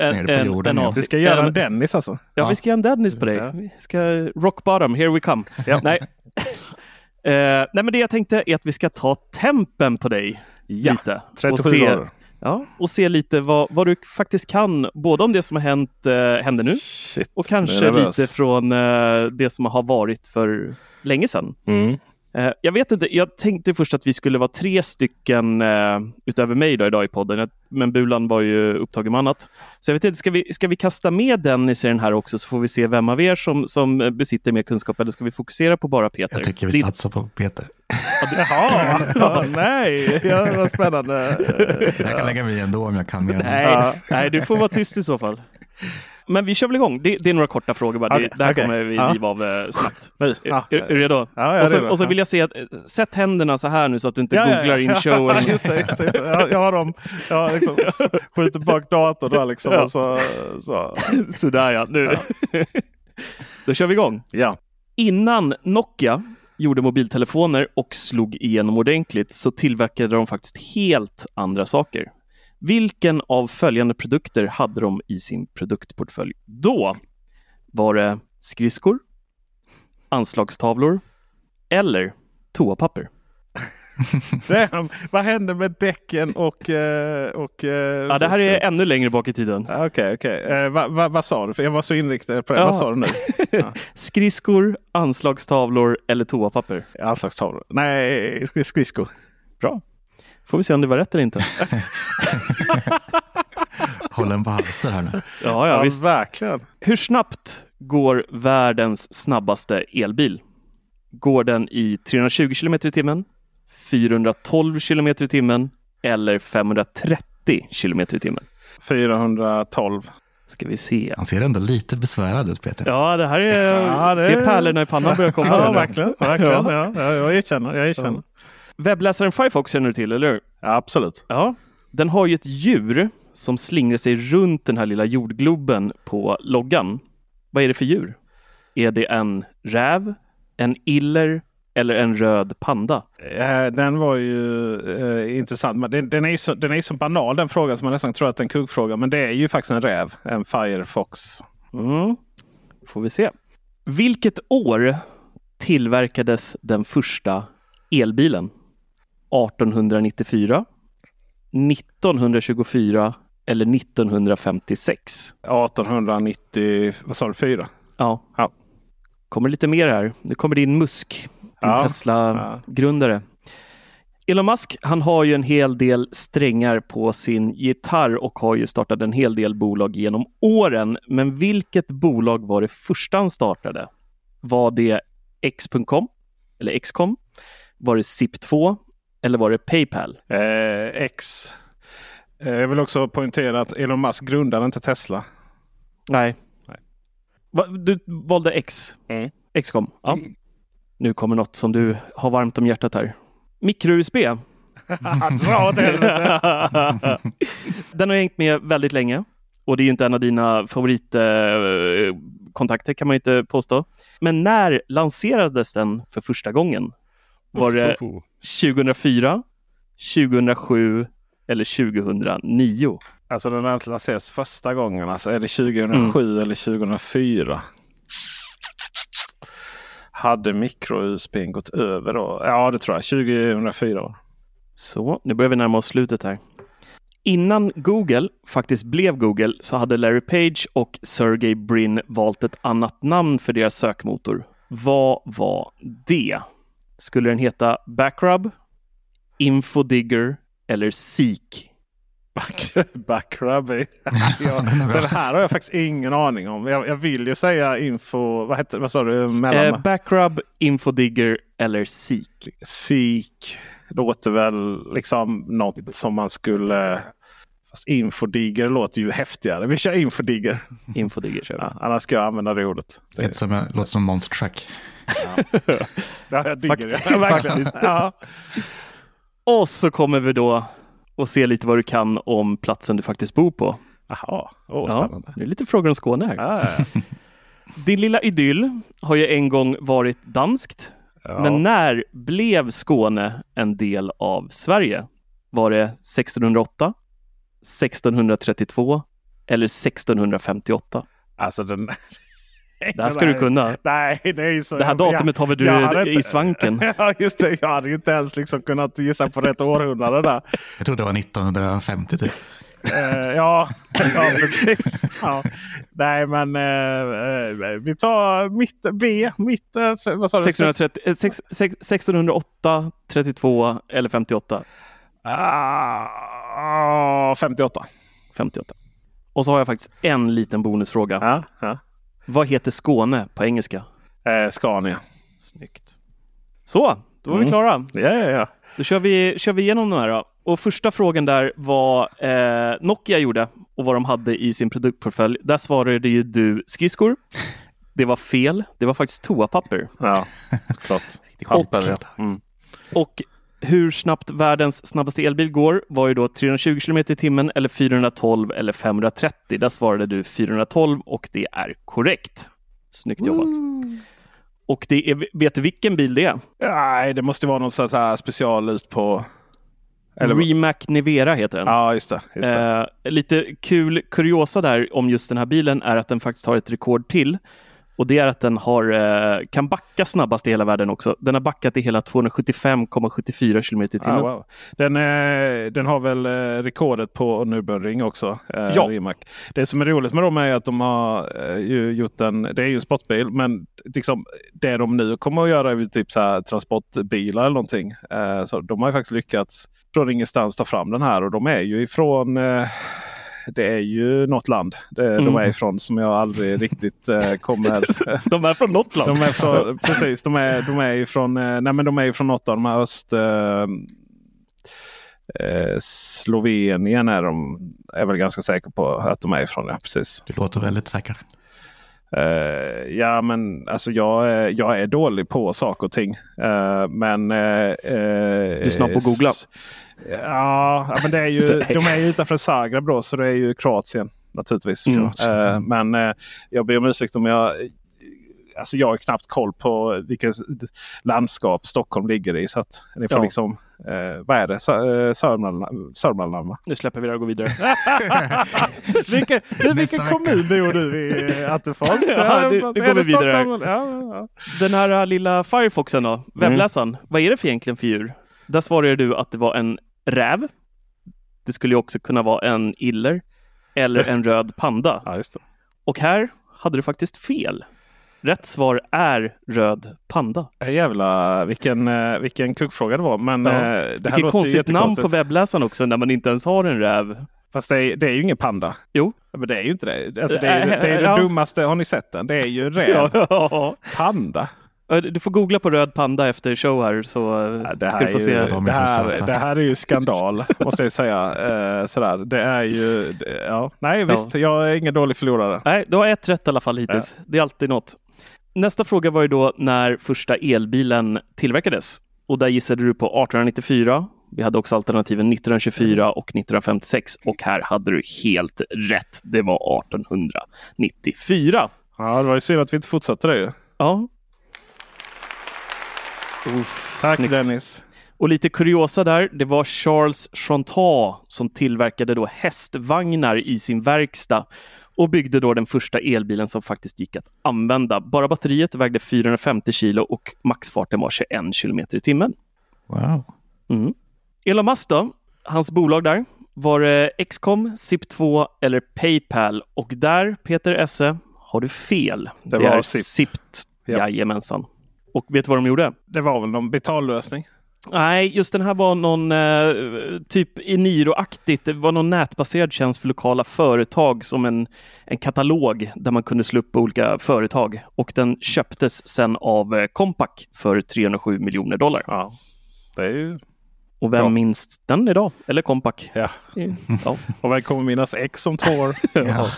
en, Ner en, jorden, en ja. as- Du ska göra en- en Dennis alltså? Ja, vi ska göra en Dennis på dig. Ja. Vi ska rock bottom, here we come. Nej. Eh, nej, men det jag tänkte är att vi ska ta tempen på dig Ja, lite. 37 och se, grader. Ja, och se lite vad, vad du faktiskt kan, både om det som har hänt, eh, händer nu Shit, och kanske lite från eh, det som har varit för länge sedan. Mm. Eh, jag vet inte, jag tänkte först att vi skulle vara tre stycken eh, utöver mig då, idag i podden, men Bulan var ju upptagen med annat. Så jag vet inte, ska vi, ska vi kasta med Dennis i den här också så får vi se vem av er som, som eh, besitter mer kunskap eller ska vi fokusera på bara Peter? Jag tycker vi Ditt- satsar på Peter. Jaha, ja, nej, ja, vad spännande. Jag kan lägga mig ändå om jag kan Nej, Ja. nej, du får vara tyst i så fall. Men vi kör väl igång. Det, det är några korta frågor bara. Okej, det, det här okej. kommer vi Ja. riva av eh, snabbt. Är, ja. är, är du redo? Ja, och, så, redo. och så vill jag se att, eh, sätt händerna så här nu så att du inte googlar in show. Ja, eller- just det, just det. Jag, jag har dem. Jag liksom skjuter bak datorn då liksom. Ja. Så, så. Sådär ja, nu. Då kör vi igång. Ja. Innan Nokia gjorde mobiltelefoner och slog igenom ordentligt så tillverkade de faktiskt helt andra saker. Vilken av följande produkter hade de i sin produktportfölj då? Var det skridskor, anslagstavlor eller toapapper? Damn, vad hände med däcken och... eh, och eh, Ja, det här är ännu längre bak i tiden. Ja, Okej, okej. Eh, vad- vad- vad sa du? För jag var så inriktad på det. Ja. Vad sa du nu? Skridskor, anslagstavlor eller toapapper? Anslagstavlor? Nej, sk- skridsko. Bra. Får vi se om det var rätt eller inte. Håll en på halster här nu. Ja, ja, visst. verkligen. Hur snabbt går världens snabbaste elbil? Går den i 320 km i timmen, 412 km i timmen eller 530 km i timmen? 412. Ska vi se. Han ser ändå lite besvärad ut Peter. Ja, det här är... Ja, det- Se pärlorna i pannan börja komma. Ja, verkligen. verkligen. Ja. Ja. Ja, jag erkänner. Jag erkänner. Webbläsaren Firefox känner du till, eller hur? Ja, absolut. Ja. Den har ju ett djur som slingrar sig runt den här lilla jordgloben på loggan. Vad är det för djur? Är det en räv, en iller eller en röd panda? Eh, Den var ju eh, intressant. Men den, den är ju så, den är så banal den frågan som man nästan tror att det är en kuggfråga. Men det är ju faktiskt en räv. En Firefox. Mm. Får vi se. Vilket år tillverkades den första elbilen? 1894, 1924 eller 1956? 1890, vad sa du? Ja. Ja. Kommer lite mer här. Nu kommer din Musk, din Ja. Tesla-grundare. Elon Musk, han har ju en hel del strängar på sin gitarr och har ju startat en hel del bolag genom åren. Men vilket bolag var det första han startade? Var det X.com eller XCOM? Var det Zip2 eller var det Paypal? Eh, X. Eh, jag vill också poängtera att Elon Musk grundade inte Tesla. Nej. Nej. Va, du valde X? Mm. XCOM? Ja. Nu kommer något som du har varmt om hjärtat här. Mikro-USB. Dra åt helvete! Den har hängt med väldigt länge och det är ju inte en av dina favoritkontakter kan man ju inte påstå. Men när lanserades den för första gången? Var det 2004, 2007 eller 2009? Alltså den lanserades första gången. Alltså är det 2007 eller 2004? Hade mikro-USB gått över då? Ja det tror jag. 2004. då. Så, nu börjar vi närma oss slutet här. Innan Google faktiskt blev Google så hade Larry Page och Sergey Brin valt ett annat namn för deras sökmotor. Vad var det? Skulle den heta Backrub, Infodigger eller Seek? Back, backrubby. ja, den här har jag faktiskt ingen aning om. Jag, jag vill ju säga info... Vad, heter, vad sa du? Mellan... Eh, backrub, infodigger eller seek. Seek låter väl liksom något som man skulle... Fast infodigger låter ju häftigare. Vi kör infodigger. Infodigger kör vi. Ja, annars ska jag använda det ordet. Det som, låter som Monster Truck. Ja, jag digger det. Ja, verkligen. Ja. Och så kommer vi då och se lite vad du kan om platsen du faktiskt bor på. Jaha, åh, Ja, spännande. det är lite frågor om Skåne här. Ja, ja, Din lilla idyll har ju en gång varit danskt. ja. Men när blev Skåne en del av Sverige? Var det 1608, 1632 eller 1658? Alltså den... Det här ska du kunna. Nej, det är så. Det här datumet har väl du jag hade i svanken? ja, just det. Jag hade ju inte ens liksom kunnat gissa på rätt århundrade där. Jag tror det var 1950 typ. Eh, ja, ja, precis. Ja. Nej, men eh, eh, vi tar mitt B. Mitt, eh, vad sa du? 1630, eh, sex- sex- 1608, 32 eller 58? Ah, 58. 58. Och så har jag faktiskt en liten bonusfråga. Ja, ja. Vad heter Skåne på engelska? Eh, Scania. Snyggt. Så, då var vi Mm. klara. Ja, ja, ja. Då kör vi, kör vi igenom de här. Då. Och första frågan där var eh, Nokia gjorde och vad de hade i sin produktportfölj. Där svarade ju du skridskor. Det var fel. Det var faktiskt toapapper. ja klart. Och. Mm. och hur snabbt världens snabbaste elbil går var ju då 320 km i timmen eller 412 eller 530. Där svarade du 412 och det är korrekt. Snyggt jobbat. Och det är, vet du vilken bil det är? Nej, det måste vara något sånt här speciallyst på... Eller- Rimac Nevera heter den. Ja, just det. Just det. Eh, lite kul kuriosa där om just den här bilen är att den faktiskt har ett rekord till. Och det är att den har, eh, kan backa snabbast i hela världen också. Den har backat i hela 275,74 km i timmen. Ah, wow. den, eh, den har väl eh, rekordet på Nürburgring också. Eh, Ja. Rimac. Det som är roligt med dem är att de har ju gjort en, det är ju en sportbil, men liksom, det de nu kommer att göra är typ så här transportbilar eller någonting. Så de har ju faktiskt lyckats från ingenstans ta fram den här och de är ju ifrån det är ju något land det, de Mm. är ifrån som jag aldrig riktigt eh, kommer... De är från något land. De är från, precis, de är, de är ju från, eh, nej men de är ju från något av de här öst... Eh, eh, Slovenien är de är väl ganska säker på att de är ifrån. Ja, precis. Du låter väldigt säker. Eh, ja men alltså jag, är- jag är dålig på saker och ting. Eh, men... Uh, Du är snabb på att googla. Ja, men det är ju, de är ju utanför Zagreb då, så det är ju Kroatien naturligtvis. Mm. Eh, men eh, jag ber om ursäkt om jag... Alltså jag har knappt koll på vilket landskap Stockholm ligger i. Så att ni får Ja. liksom... Eh, vad är det? Sö- Sörmland, Sörmland va? Nu släpper vi det och går vidare. vilken vilken kommun bor du i Attefors? Ja, nu- nu går vi vidare. Ja, ja. Den här lilla Firefoxen då, webbläsaren. Vad är det för egentligen för djur? Där svarade du att det var en räv. Det skulle ju också kunna vara en iller eller en röd panda. ja, det. Och här hade du faktiskt fel. Rätt svar är röd panda. Ja, Jävla vilken, eh, vilken kuggfråga det var. Men Ja. eh, det här Vilket konstigt namn på webbläsaren också när man inte ens har en räv. Fast det är, det är ju ingen panda. Jo. Ja, Men det är ju inte det. Alltså det, är, Äh, det är ja. det dummaste. Har ni sett den? Det är ju en räv. Panda. Du får googla på röd panda efter show här så Ja, det, ska här du få är se. ju, De det, här, det här är ju skandal måste jag säga. Eh, sådär. Det är ju... det- Ja. Nej visst, jag är ingen dålig förlorare. Nej, du har ett rätt i alla fall hittills. Det är alltid något. Nästa fråga var ju då när första elbilen tillverkades. Och där gissade du på 1894. Vi hade också alternativen 1924 och 1956. Och här hade du helt rätt. Det var 1894. Ja, det var ju synd att vi inte fortsatte det ju. Ja. Uff, Tack snyggt. Dennis. Och lite kuriosa där, det var Charles Chantat som tillverkade då hästvagnar i sin verkstad och byggde då den första elbilen som faktiskt gick att använda. Bara batteriet vägde 450 kilo och maxfarten var 21 kilometer i timmen. Wow. Mm. Elon Musk då, hans bolag där, var det XCOM, SIP2 eller Paypal? Och där, Peter Esse, har du fel. Det Det, var är SIP. SIP. Ja. Jajamensan. Och vet du vad de gjorde? Det var väl någon betallösning? Nej, just den här var någon eh, typ Eniro-aktigt. Det var någon nätbaserad tjänst för lokala företag som en, en katalog där man kunde slå upp olika företag och den köptes sen av eh, Compaq för 307 miljoner dollar. Ja, det är ju... Och vem Bra. minns den idag? Eller Compaq? Ja. Ja, Och vem kommer minnas X om två år? ja.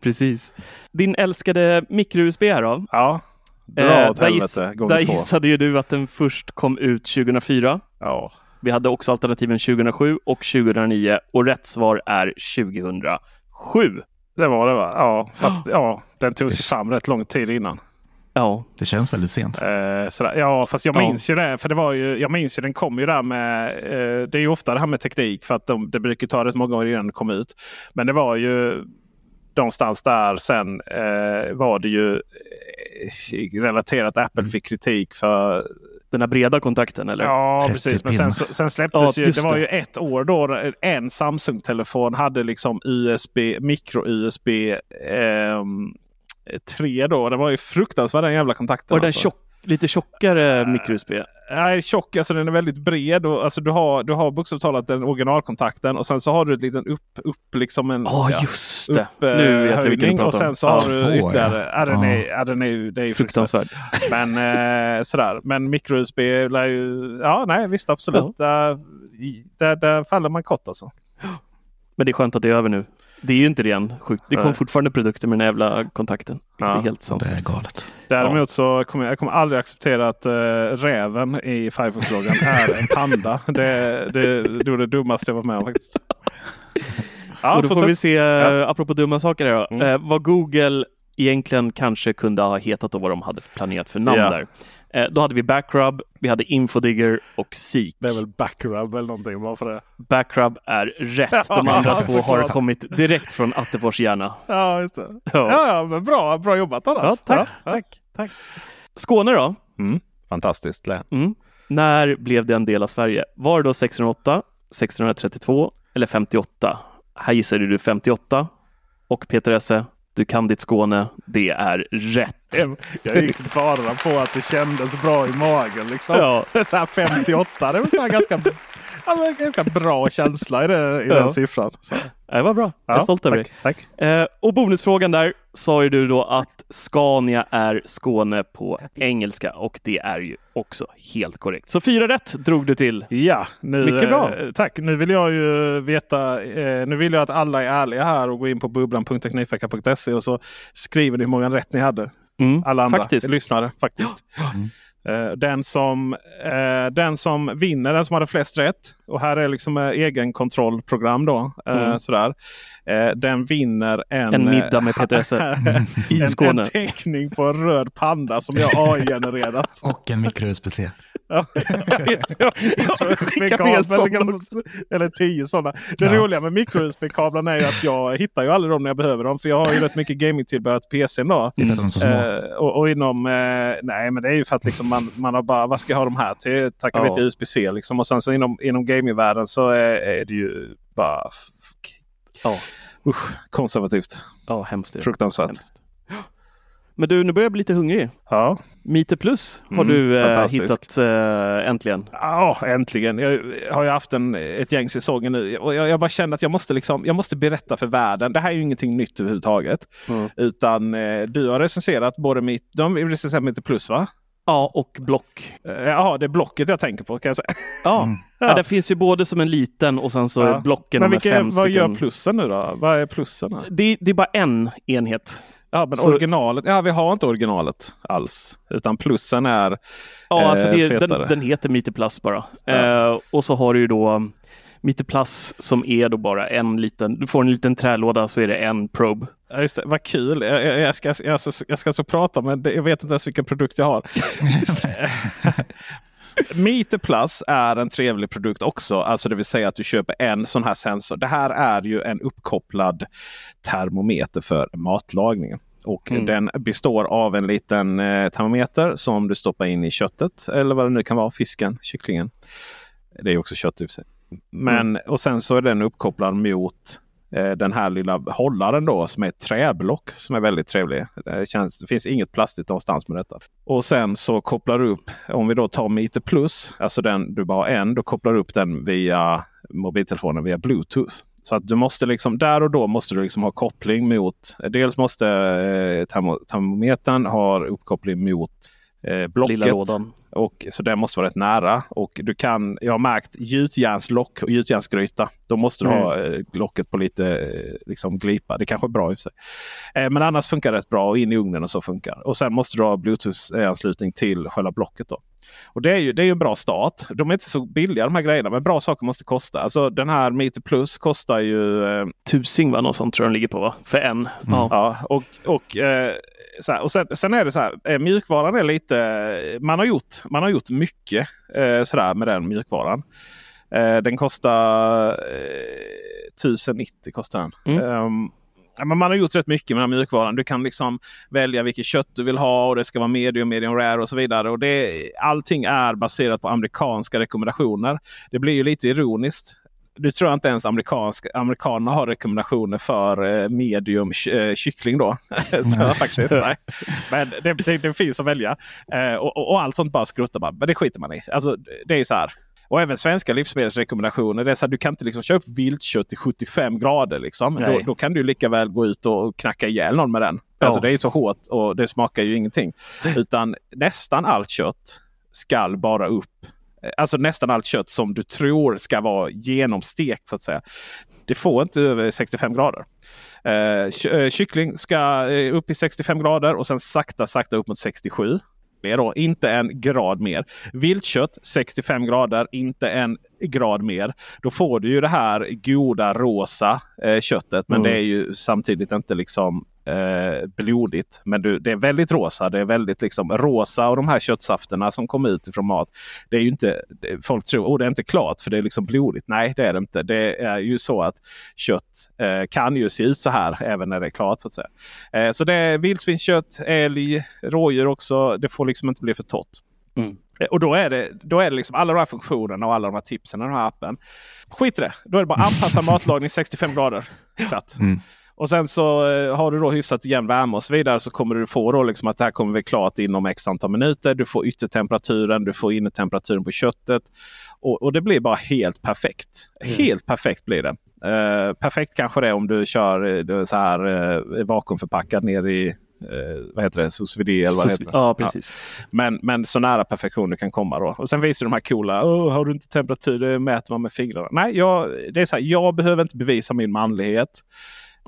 precis. Din älskade micro-USB här då? Ja, dra Eh, åt där giss- gånger där två. gissade ju du att den först kom ut 2004. Ja. Vi hade också alternativen 2007 och 2009 och rätt svar är 2007. Det var det va? Ja, fast ja, den tog sig fram rätt lång tid innan. Ja, Det känns väldigt sent. Eh, sådär. Ja, fast jag Ja. minns ju det. För det var ju, jag minns ju den kom ju där med. Eh, det är ju ofta det här med teknik för att de, det brukar ta rätt många år innan den kom ut. Men det var ju någonstans där sen eh, var det ju relaterat att Apple fick kritik för den här breda kontakten eller? Ja, 30 precis. Men sen, sen släpptes Ja, ju, det var det. ju ett år då en Samsung-telefon hade liksom USB, micro-USB ehm, 3 då. Det var ju fruktansvärd den jävla kontakten. Var den alltså. tjock, lite tjockare micro-USB? Nej, tjock. Alltså den är väldigt bred. Och, alltså, du har, du har bokstavligt talat den originalkontakten och sen så har du ett liten upp, upp liksom en Ja, ja, just det. upp, nu vet jag vilken du pratar Och sen om. så har ja, du ytterligare. ja. Ja. den är, Ja. ja, den är, ju- det är ju fruktansvärt. Men eh, sådär. Men micro-USB lär ju... Ja, nej visst absolut. Där, i- där, där faller man kort alltså. Men det är skönt att det är över nu. Det är ju inte det än. Sjukt. Det kom Nej. fortfarande produkter med den jävla kontakten. Ja. är helt Det sant. är galet. Däremot så kommer jag, jag kommer aldrig acceptera att eh, räven i Firefox-loggan är en panda. Det, det, det var det dummaste jag varit med om faktiskt. Ja, och då får vi se, Ja. apropå dumma saker här då, Mm. eh, vad Google egentligen kanske kunde ha hetat och vad de hade planerat för namn Ja. där. Eh, då hade vi Backrub, vi hade Infodigger och Seek. Det är väl backrub eller någonting bara för det. Backrub är rätt. De Ja, andra två har kommit direkt från Attefors hjärna. Ja, just det. Ja. Ja, ja men bra, bra jobbat Ja, Anders. tack, Ja. tack, tack. Skåne då? Mm. Fantastiskt län. Mm. När blev det en del av Sverige? Var det då 608, 632 eller 58? Här gissade du 58 och Peter Esse, du kan ditt Skåne. Det är rätt. Jag gick bara på att det kändes bra i magen. Liksom. Ja. Så här 58, det väl så ganska, ja, men ganska bra känsla i, det, i Ja. den siffran. Så. Det var bra. Jag är stolt över dig. tack. Eh, och bonusfrågan där sa ju du då att Scania är Skåne på engelska och det är ju också helt korrekt. Så fyra rätt drog du till. Ja, nu, Mycket bra. eh, tack. Nu vill jag ju veta. Eh, nu vill jag att alla är ärliga här och går in på bubblan.teknikveckan.se och så skriver ni hur många rätt ni hade. Mm, Alla andra Faktiskt. lyssnare faktiskt. Eh, Eh, den, som, eh, den som vinner, den som hade flest rätt. Och här är liksom eh, egenkontrollprogram då. Eh, Mm. sådär. Eh, den vinner en, En middag med Peter Esse i en, Skåne. en teckning på en röd panda som jag AI-genererat. Och en. Ja, en sån eller- tio sådana. Det Ja. roliga med micro-USB-kablarna är ju att jag hittar ju aldrig dem när jag behöver dem. För jag har ju rätt mycket gamingtillbehör till PCn då. Det är för att de är så små. Eh, och, och inom, eh, nej men det är ju för att liksom man, man har bara, vad ska jag ha de här till? Tackar Ja. vi till USB-C liksom. Och sen så inom, inom gamingvärlden så är, är det ju bara Ja, usch, konservativt. ja hemskt. Fruktansvärt. Hemskt. Men du, nu börjar jag bli lite hungrig. Ja. Meter Plus har Mm, du eh, hittat eh, äntligen. Ja, äntligen. Jag har ju haft en, ett gäng säsonger nu och jag, jag bara kände att jag måste, liksom, jag måste berätta för världen. Det här är ju ingenting nytt överhuvudtaget. Mm. Utan eh, du har recenserat både mitt, har recenserat Meter Plus va? Ja, och block. Eh, Jaha, det är blocket jag tänker på kan jag säga. Ja, Mm. ja. det finns ju både som en liten och sen så Ja. blocken Men med vilka, fem vad stycken. gör plussen nu då? Vad är plussen? Det, det är bara en enhet. Ja, men Så- originalet. Ja, vi har inte originalet alls. Utan plussen är Ja, alltså eh, det, den, den heter Meter Plus bara. Ja. Eh, och så har du ju då Meter Plus som är då bara en liten, du får en liten trälåda så är det en probe. Ja, just det. Vad kul. Jag, jag, jag, ska, jag, ska, jag ska så prata men jag vet inte ens vilken produkt jag har. Meter Plus är en trevlig produkt också. Alltså det vill säga att du köper en sån här sensor. Det här är ju en uppkopplad termometer för matlagningen. Och Mm. Den består av en liten eh, termometer som du stoppar in i köttet. Eller vad det nu kan vara. Fisken, kycklingen. Det är också kött i och för sig. Men, Och sen så är den uppkopplad mot eh, den här lilla hållaren då som är ett träblock som är väldigt trevlig. Det, känns, det finns inget plastigt någonstans med detta. Och sen så kopplar du upp, om vi då tar Meter Plus, alltså den du bara har en, då kopplar du upp den via mobiltelefonen via Bluetooth. Så att du måste liksom där och då måste du liksom ha koppling mot. Dels måste eh, termometern ha uppkoppling mot eh, blocket. Lilla lådan. Och, så det måste vara rätt nära. Och du kan, jag har märkt gjutjärnslock och gjutjärnsgryta. Då måste du mm. ha eh, locket på lite eh, liksom, glipa. Det kanske är bra i sig. Eh, men annars funkar det rätt bra och in i ugnen och så funkar. Och sen måste du ha Bluetooth-anslutning till själva blocket. Då. Och det är ju det är en bra start. De är inte så billiga de här grejerna men bra saker måste kosta. Alltså den här Meter Plus kostar ju... Eh, Tusing va? Något sånt tror jag den ligger på va? För en. Mm. Ja. och, och eh, så här, och sen, sen, är det så här, eh, mjukvaran är lite... Man har gjort, man har gjort mycket eh, sådär med den mjukvaran. Eh, den kostar eh, 1090 kostar den. Mm. Um, men man har gjort rätt mycket med den mjukvaran. Du kan liksom välja vilket kött du vill ha och det ska vara medium, medium rare och så vidare. Och det, allting är baserat på amerikanska rekommendationer. Det blir ju lite ironiskt du tror inte ens amerikansk, amerikanerna har rekommendationer för eh, medium eh, kyckling då. så, faktiskt, nej. Men det, det, det, finns att välja. Eh, och, och, allt sånt bara skruttar man. Men det skiter man i. Alltså, det är så här. Och även svenska livsmedelsrekommendationer. Det är så här, du kan inte liksom köpa viltkött till 75 grader. Liksom. Då, då, kan du lika väl gå ut och knacka ihjäl någon med den. Ja. Alltså, det är så hårt och det smakar ju ingenting. Utan nästan allt kött skall bara upp Alltså nästan allt kött som du tror ska vara genomstekt så att säga. Det får inte över 65 grader. Eh, eh, kyckling ska eh, upp i 65 grader och sen sakta sakta upp mot 67. Mer då, inte en grad mer. Viltkött 65 grader, inte en grad mer. Då får du ju det här goda rosa eh, köttet. Men mm. det är ju samtidigt inte liksom eh, blodigt. Men du, det är väldigt rosa. Det är väldigt liksom rosa och de här köttsafterna som kommer ut ifrån mat. Det är ju inte, folk tror att oh, det är inte klart för det är liksom blodigt. Nej det är det inte. Det är ju så att kött eh, kan ju se ut så här även när det är klart. Så att säga. Eh, så det är vildsvinskött, älg, rådjur också. Det får liksom inte bli för torrt. Mm. Eh, och då är det, då är det liksom alla de här funktionerna och alla de här tipsen i den här appen. Skit i det. Då är det bara anpassa matlagning 65 grader. Klart. Mm. Och sen så eh, har du då hyfsat jämn värme och så vidare så kommer du få då liksom att det här kommer bli klart inom x antal minuter. Du får yttertemperaturen, du får innertemperaturen på köttet. Och, och, det blir bara helt perfekt. Mm. Helt perfekt blir det. Uh, perfekt kanske det är om du kör uh, så här uh, vakuumförpackad ner i uh, vad heter det? Sous vide eller vad det heter. Ja, precis. Ja. Men, men så nära perfektion du kan komma då. Och sen visar du de här coola. Oh, har du inte temperatur? Det mäter man med fingrarna. Nej, jag, det är så här, jag behöver inte bevisa min manlighet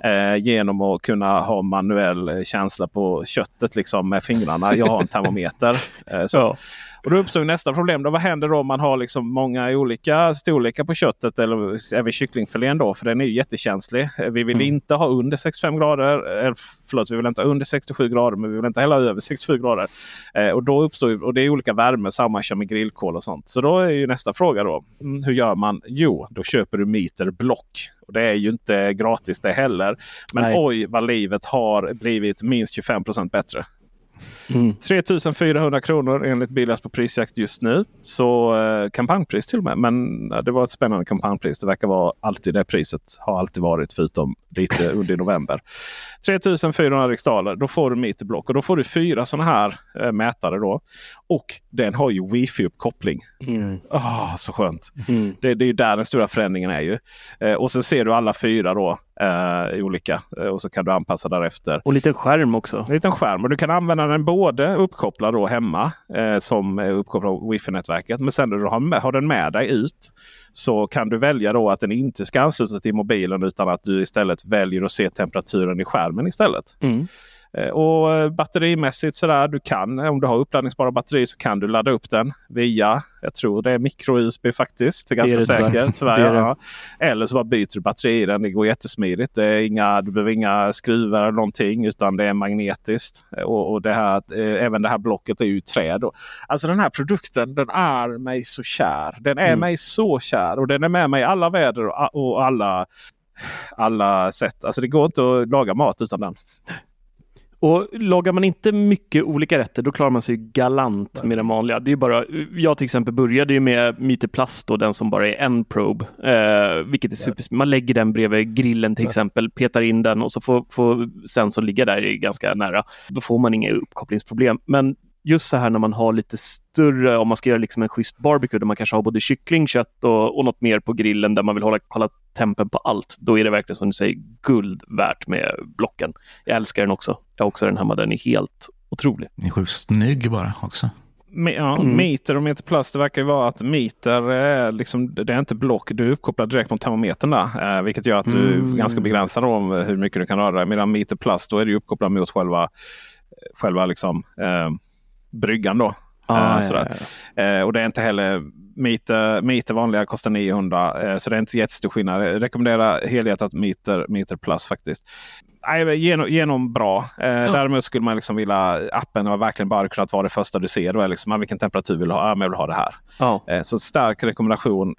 eh, genom att kunna ha manuell känsla på köttet liksom med fingrarna. Jag har en termometer. Eh, så. Och då uppstår nästa problem. Då, vad händer då om man har liksom många olika storlekar på köttet eller även kycklingfilén då? För den är ju jättekänslig. Vi vill mm. inte ha under 65 grader. Eller, förlåt, vi vill inte ha under 67 grader men vi vill inte heller ha över 67 grader. Eh, och då uppstår och det är olika värme, samma kör med grillkol och sånt. Så då är ju nästa fråga då. Mm, hur gör man? Jo, då köper du meter block. Och det är ju inte gratis det heller. Men Nej. oj vad livet har blivit minst 25% bättre. Mm. 3400 kronor enligt Bilas på prisjakt just nu. Så eh, kampanjpris till och med. Men det var ett spännande kampanjpris. Det verkar vara alltid det priset. Har alltid varit förutom lite under november. 3400 riksdaler. Då får du meterblock och då får du fyra sådana här eh, mätare. då. Och den har ju wifi-uppkoppling. Mm. Oh, så skönt! Mm. Det, det, är där den stora förändringen är. ju. Eh, och sen ser du alla fyra då eh, i olika. Eh, och så kan du anpassa därefter. Och en liten skärm också. En liten skärm. Och du kan använda den både uppkopplad då hemma eh, som är uppkopplad wifi-nätverket. Men sen när du har, med, har den med dig ut så kan du välja då att den inte ska ansluta till mobilen utan att du istället väljer att se temperaturen i skärmen istället. Mm. Eh, och eh, batterimässigt sådär, du kan om du har uppladdningsbara batterier så kan du ladda upp den via, jag tror det är micro-USB faktiskt. Det är ganska säkert. Tyvärr. tyvärr ja. Eller så bara byter du batteri i den. Det går jättesmidigt. Det är inga, du behöver inga skruvar eller någonting utan det är magnetiskt. Och, och det här, eh, även det här blocket är ju trä. Då. Alltså den här produkten den är mig så kär. Den är mm. mig så kär och den är med mig i alla väder och, och alla alla sätt. Alltså det går inte att laga mat utan den. Och lagar man inte mycket olika rätter, då klarar man sig galant med den vanliga. Det är bara, jag till exempel började ju med Meter Plast, då, den som bara är en probe, eh, vilket är super. Man lägger den bredvid grillen till exempel, petar in den och så får, får sensorn ligga där ganska nära. Då får man inga uppkopplingsproblem. Men just så här när man har lite större, om man ska göra liksom en schysst barbecue där man kanske har både kyckling, kött och, och något mer på grillen där man vill hålla, kolla tempen på allt. Då är det verkligen som du säger guld värt med blocken. Jag älskar den också. Jag har också den hemma. Den är helt otrolig. Den är sjukt snygg bara också. Me- Ja, Mm. Meter och meter plus, det verkar ju vara att meter är, liksom, det är inte block. Du är uppkopplad direkt mot termometern där. Eh, vilket gör att du Mm. är ganska begränsad om hur mycket du kan röra dig. Medan meter plus, då är du uppkopplad mot själva, själva liksom, eh, bryggan. Då. Ah, Eh, ja, sådär. ja, Eh, och det är inte heller meter, meter vanliga kostar 900 eh, så det är inte jättestor skillnad. Jag rekommenderar helhjärtat meter, meter plus faktiskt. Nej, genom, genom bra. Eh, Däremot skulle man liksom vilja appen har verkligen bara kunnat vara det första du ser. Då liksom, ah, vilken temperatur vill du ha? Ja, men jag vill ha det här. ja. Eh, så stark rekommendation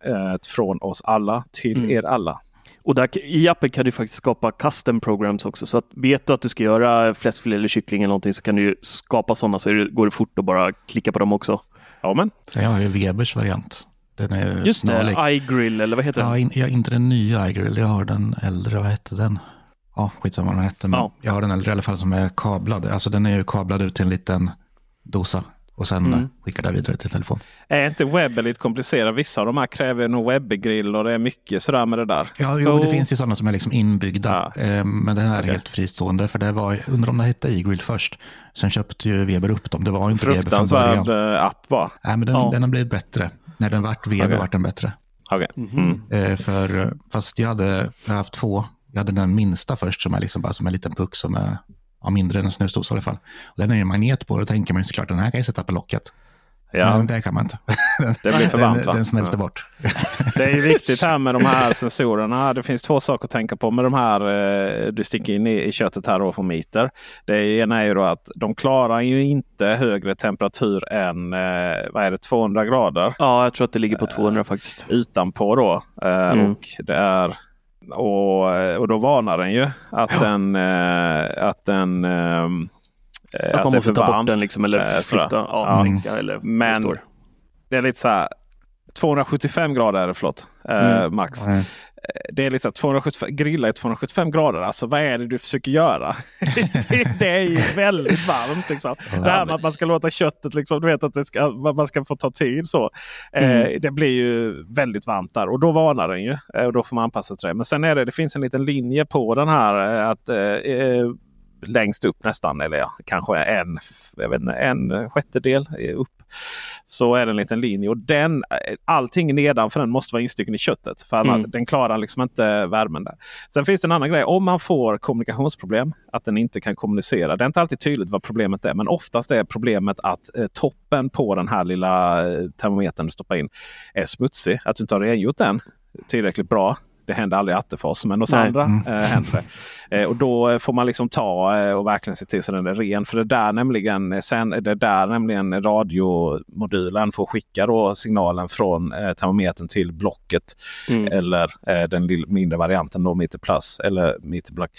från oss alla till Mm. er alla. Och där, i appen kan du faktiskt skapa custom programs också. Så att vet du att du ska göra fläskfilé eller kyckling eller någonting så kan du ju skapa sådana så det- går det fort att bara klicka på dem också. Ja, men. Jag har ju Webers variant. Den är Just snarlik. det, iGrill eller vad heter Ja, den? in, ja, inte den nya iGrill. Jag har den äldre, vad hette den? Ja, skitsamma vad den hette. Men Ja. Jag har den äldre i alla fall som är kablad. Alltså den är ju kablad ut till en liten dosa. Och sen Mm. skickar det vidare till telefon. Är inte webb lite komplicerad? Vissa av de här kräver nog webbgrill och det är mycket sådär med det där. Ja, jo, det Oh. finns ju sådana som är liksom inbyggda. Ja. Eh, men det här är helt fristående. För det var, undrar om det hette iGrill först. Sen köpte ju Weber upp dem. Det var inte Weber från Fruktansvärd början. eh, app bara. Nej, men den, Ja. den har blivit bättre. När den vart Weber Okej. vart den bättre. Okej. Mm. Eh, för, fast jag hade, jag har haft två. Jag hade den minsta först som är liksom bara som en liten puck som är ja, mindre än en snusdosa i alla fall. Och den är ju magnet på. Då tänker man ju såklart den här kan jag sätta på locket. Ja, Men det kan man inte. det blir för varmt den, va? den smälter Ja. bort. Det är ju viktigt här med de här sensorerna. Det finns två saker att tänka på med de här eh, du sticker in i, i köttet här och får meter. Det ena är ju då att de klarar ju inte högre temperatur än eh, vad är det, 200 grader Ja, jag tror att det ligger på 200 faktiskt. utanpå då. Eh, Mm. och, det är, och, och då varnar den ju att den, eh, att den ehm, eh, Att man det är måste ta bort den liksom, eller Eh, flytta, ja, Ja. sänka eller Men det är lite så här 275 grader är det förlåt. Eh, Mm. max. Nej. Det är liksom 275, grilla i 275 grader. Alltså vad är det du försöker göra? det, det är ju väldigt varmt. Liksom. Det här med att man ska låta köttet, liksom, du vet att ska, man ska få ta tid. så. Eh, det blir ju väldigt varmt där och då varnar den ju. Eh, och då får man anpassa sig till det. Men sen är det, det finns en liten linje på den här. eh, att eh, eh, längst upp nästan, eller ja, kanske en, jag vet inte, en sjättedel upp. Så är det en liten linje och den, allting nedanför den måste vara instycken i köttet. För annars, Mm. den klarar liksom inte värmen där. Sen finns det en annan grej. Om man får kommunikationsproblem, att den inte kan kommunicera. Det är inte alltid tydligt vad problemet är. Men oftast är problemet att eh, toppen på den här lilla eh, termometern du stoppar in är smutsig. Att du inte har rengjort den tillräckligt bra. Det händer aldrig i Attefors, men hos Nej. andra eh, händer det. Eh, och då får man liksom ta eh, och verkligen se till så den är ren. För det där nämligen, eh, sen, det är där nämligen radiomodulen får skicka då signalen från eh, termometern till blocket. Mm. Eller eh, den lill- mindre varianten då, Meter Plus eller Meter Black.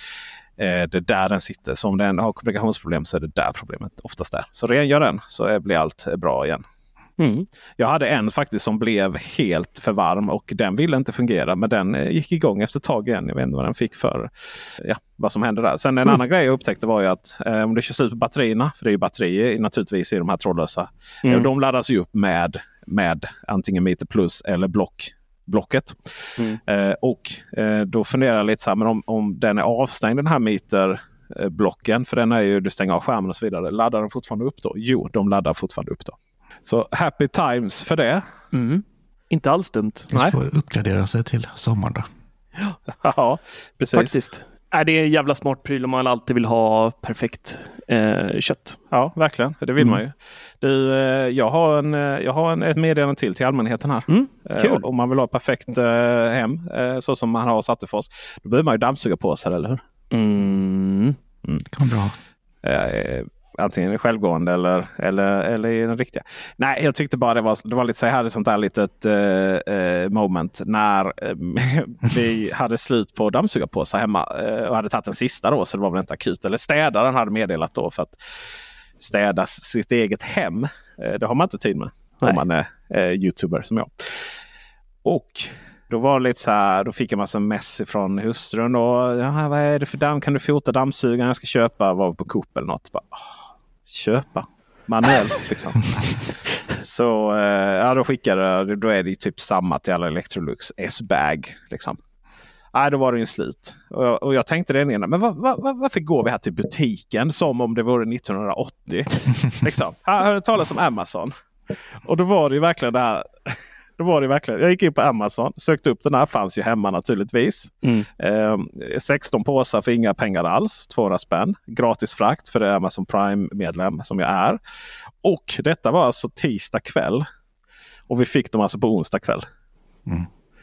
Eh, det är där den sitter. Så om den har kommunikationsproblem så är det där problemet oftast är. Så rengör den så blir allt bra igen. Mm. Jag hade en faktiskt som blev helt för varm och den ville inte fungera. Men den eh, gick igång efter ett tag igen. Jag vet inte vad den fick för ja, vad som hände där. Sen en annan grej jag upptäckte var ju att eh, om det kör slut på batterierna, för det är ju batterier naturligtvis i de här trådlösa. Mm. Eh, de laddas ju upp med, med antingen Meter Plus eller block, blocket. Mm. Eh, och eh, då funderar jag lite så här, men om, om den är avstängd den här Meter eh, blocken, för den är ju, du stänger av skärmen och så vidare. Laddar den fortfarande upp då? Jo, de laddar fortfarande upp då. Så happy times för det. Mm. Inte alls dumt. Du får uppgradera sig till sommaren då. Ja, precis. Faktiskt. Äh, det är en jävla smart pryl om man alltid vill ha perfekt eh, kött. Ja, verkligen. Det vill man ju. Du, eh, jag har, en, eh, jag har en, ett meddelande till till allmänheten här. Mm, Eh, kul. Om man vill ha perfekt eh, hem, eh, så som man har hos Attefors, då behöver man ju dammsugarpåsar, eller hur? Mm. Det kan vara bra. Antingen självgående eller, eller, eller i den riktiga. Nej, jag tyckte bara det var, det var lite så jag hade sånt där litet eh, eh, moment när eh, vi hade slut på dammsugarpåsar hemma eh, och hade tagit den sista då så det var väl inte akut. Eller städaren hade meddelat då för att städa sitt eget hem. Eh, det har man inte tid med Nej. om man är eh, youtuber som jag. Och då var det lite så här, då fick jag massa mess från hustrun. Då. Ja, vad är det för damm? Kan du fota dammsugaren jag ska köpa? Var på Coop eller något. Bara, köpa manuellt liksom. Så eh, ja, då skickade då är det typ samma till alla Electrolux S-bag. Liksom. Nej, då var det ju slut. Och jag, och jag tänkte det ena, men va, va, va, varför går vi här till butiken som om det vore 1980? liksom. Här har du talas om Amazon. Och då var det ju verkligen det här. Då var det verkligen, jag gick in på Amazon, sökte upp den här, fanns ju hemma naturligtvis. Mm. Eh, 16 påsar för inga pengar alls, 200 spänn. Gratis frakt för det är Amazon Prime-medlem som jag är. Och detta var alltså tisdag kväll. Och vi fick dem alltså på onsdag kväll.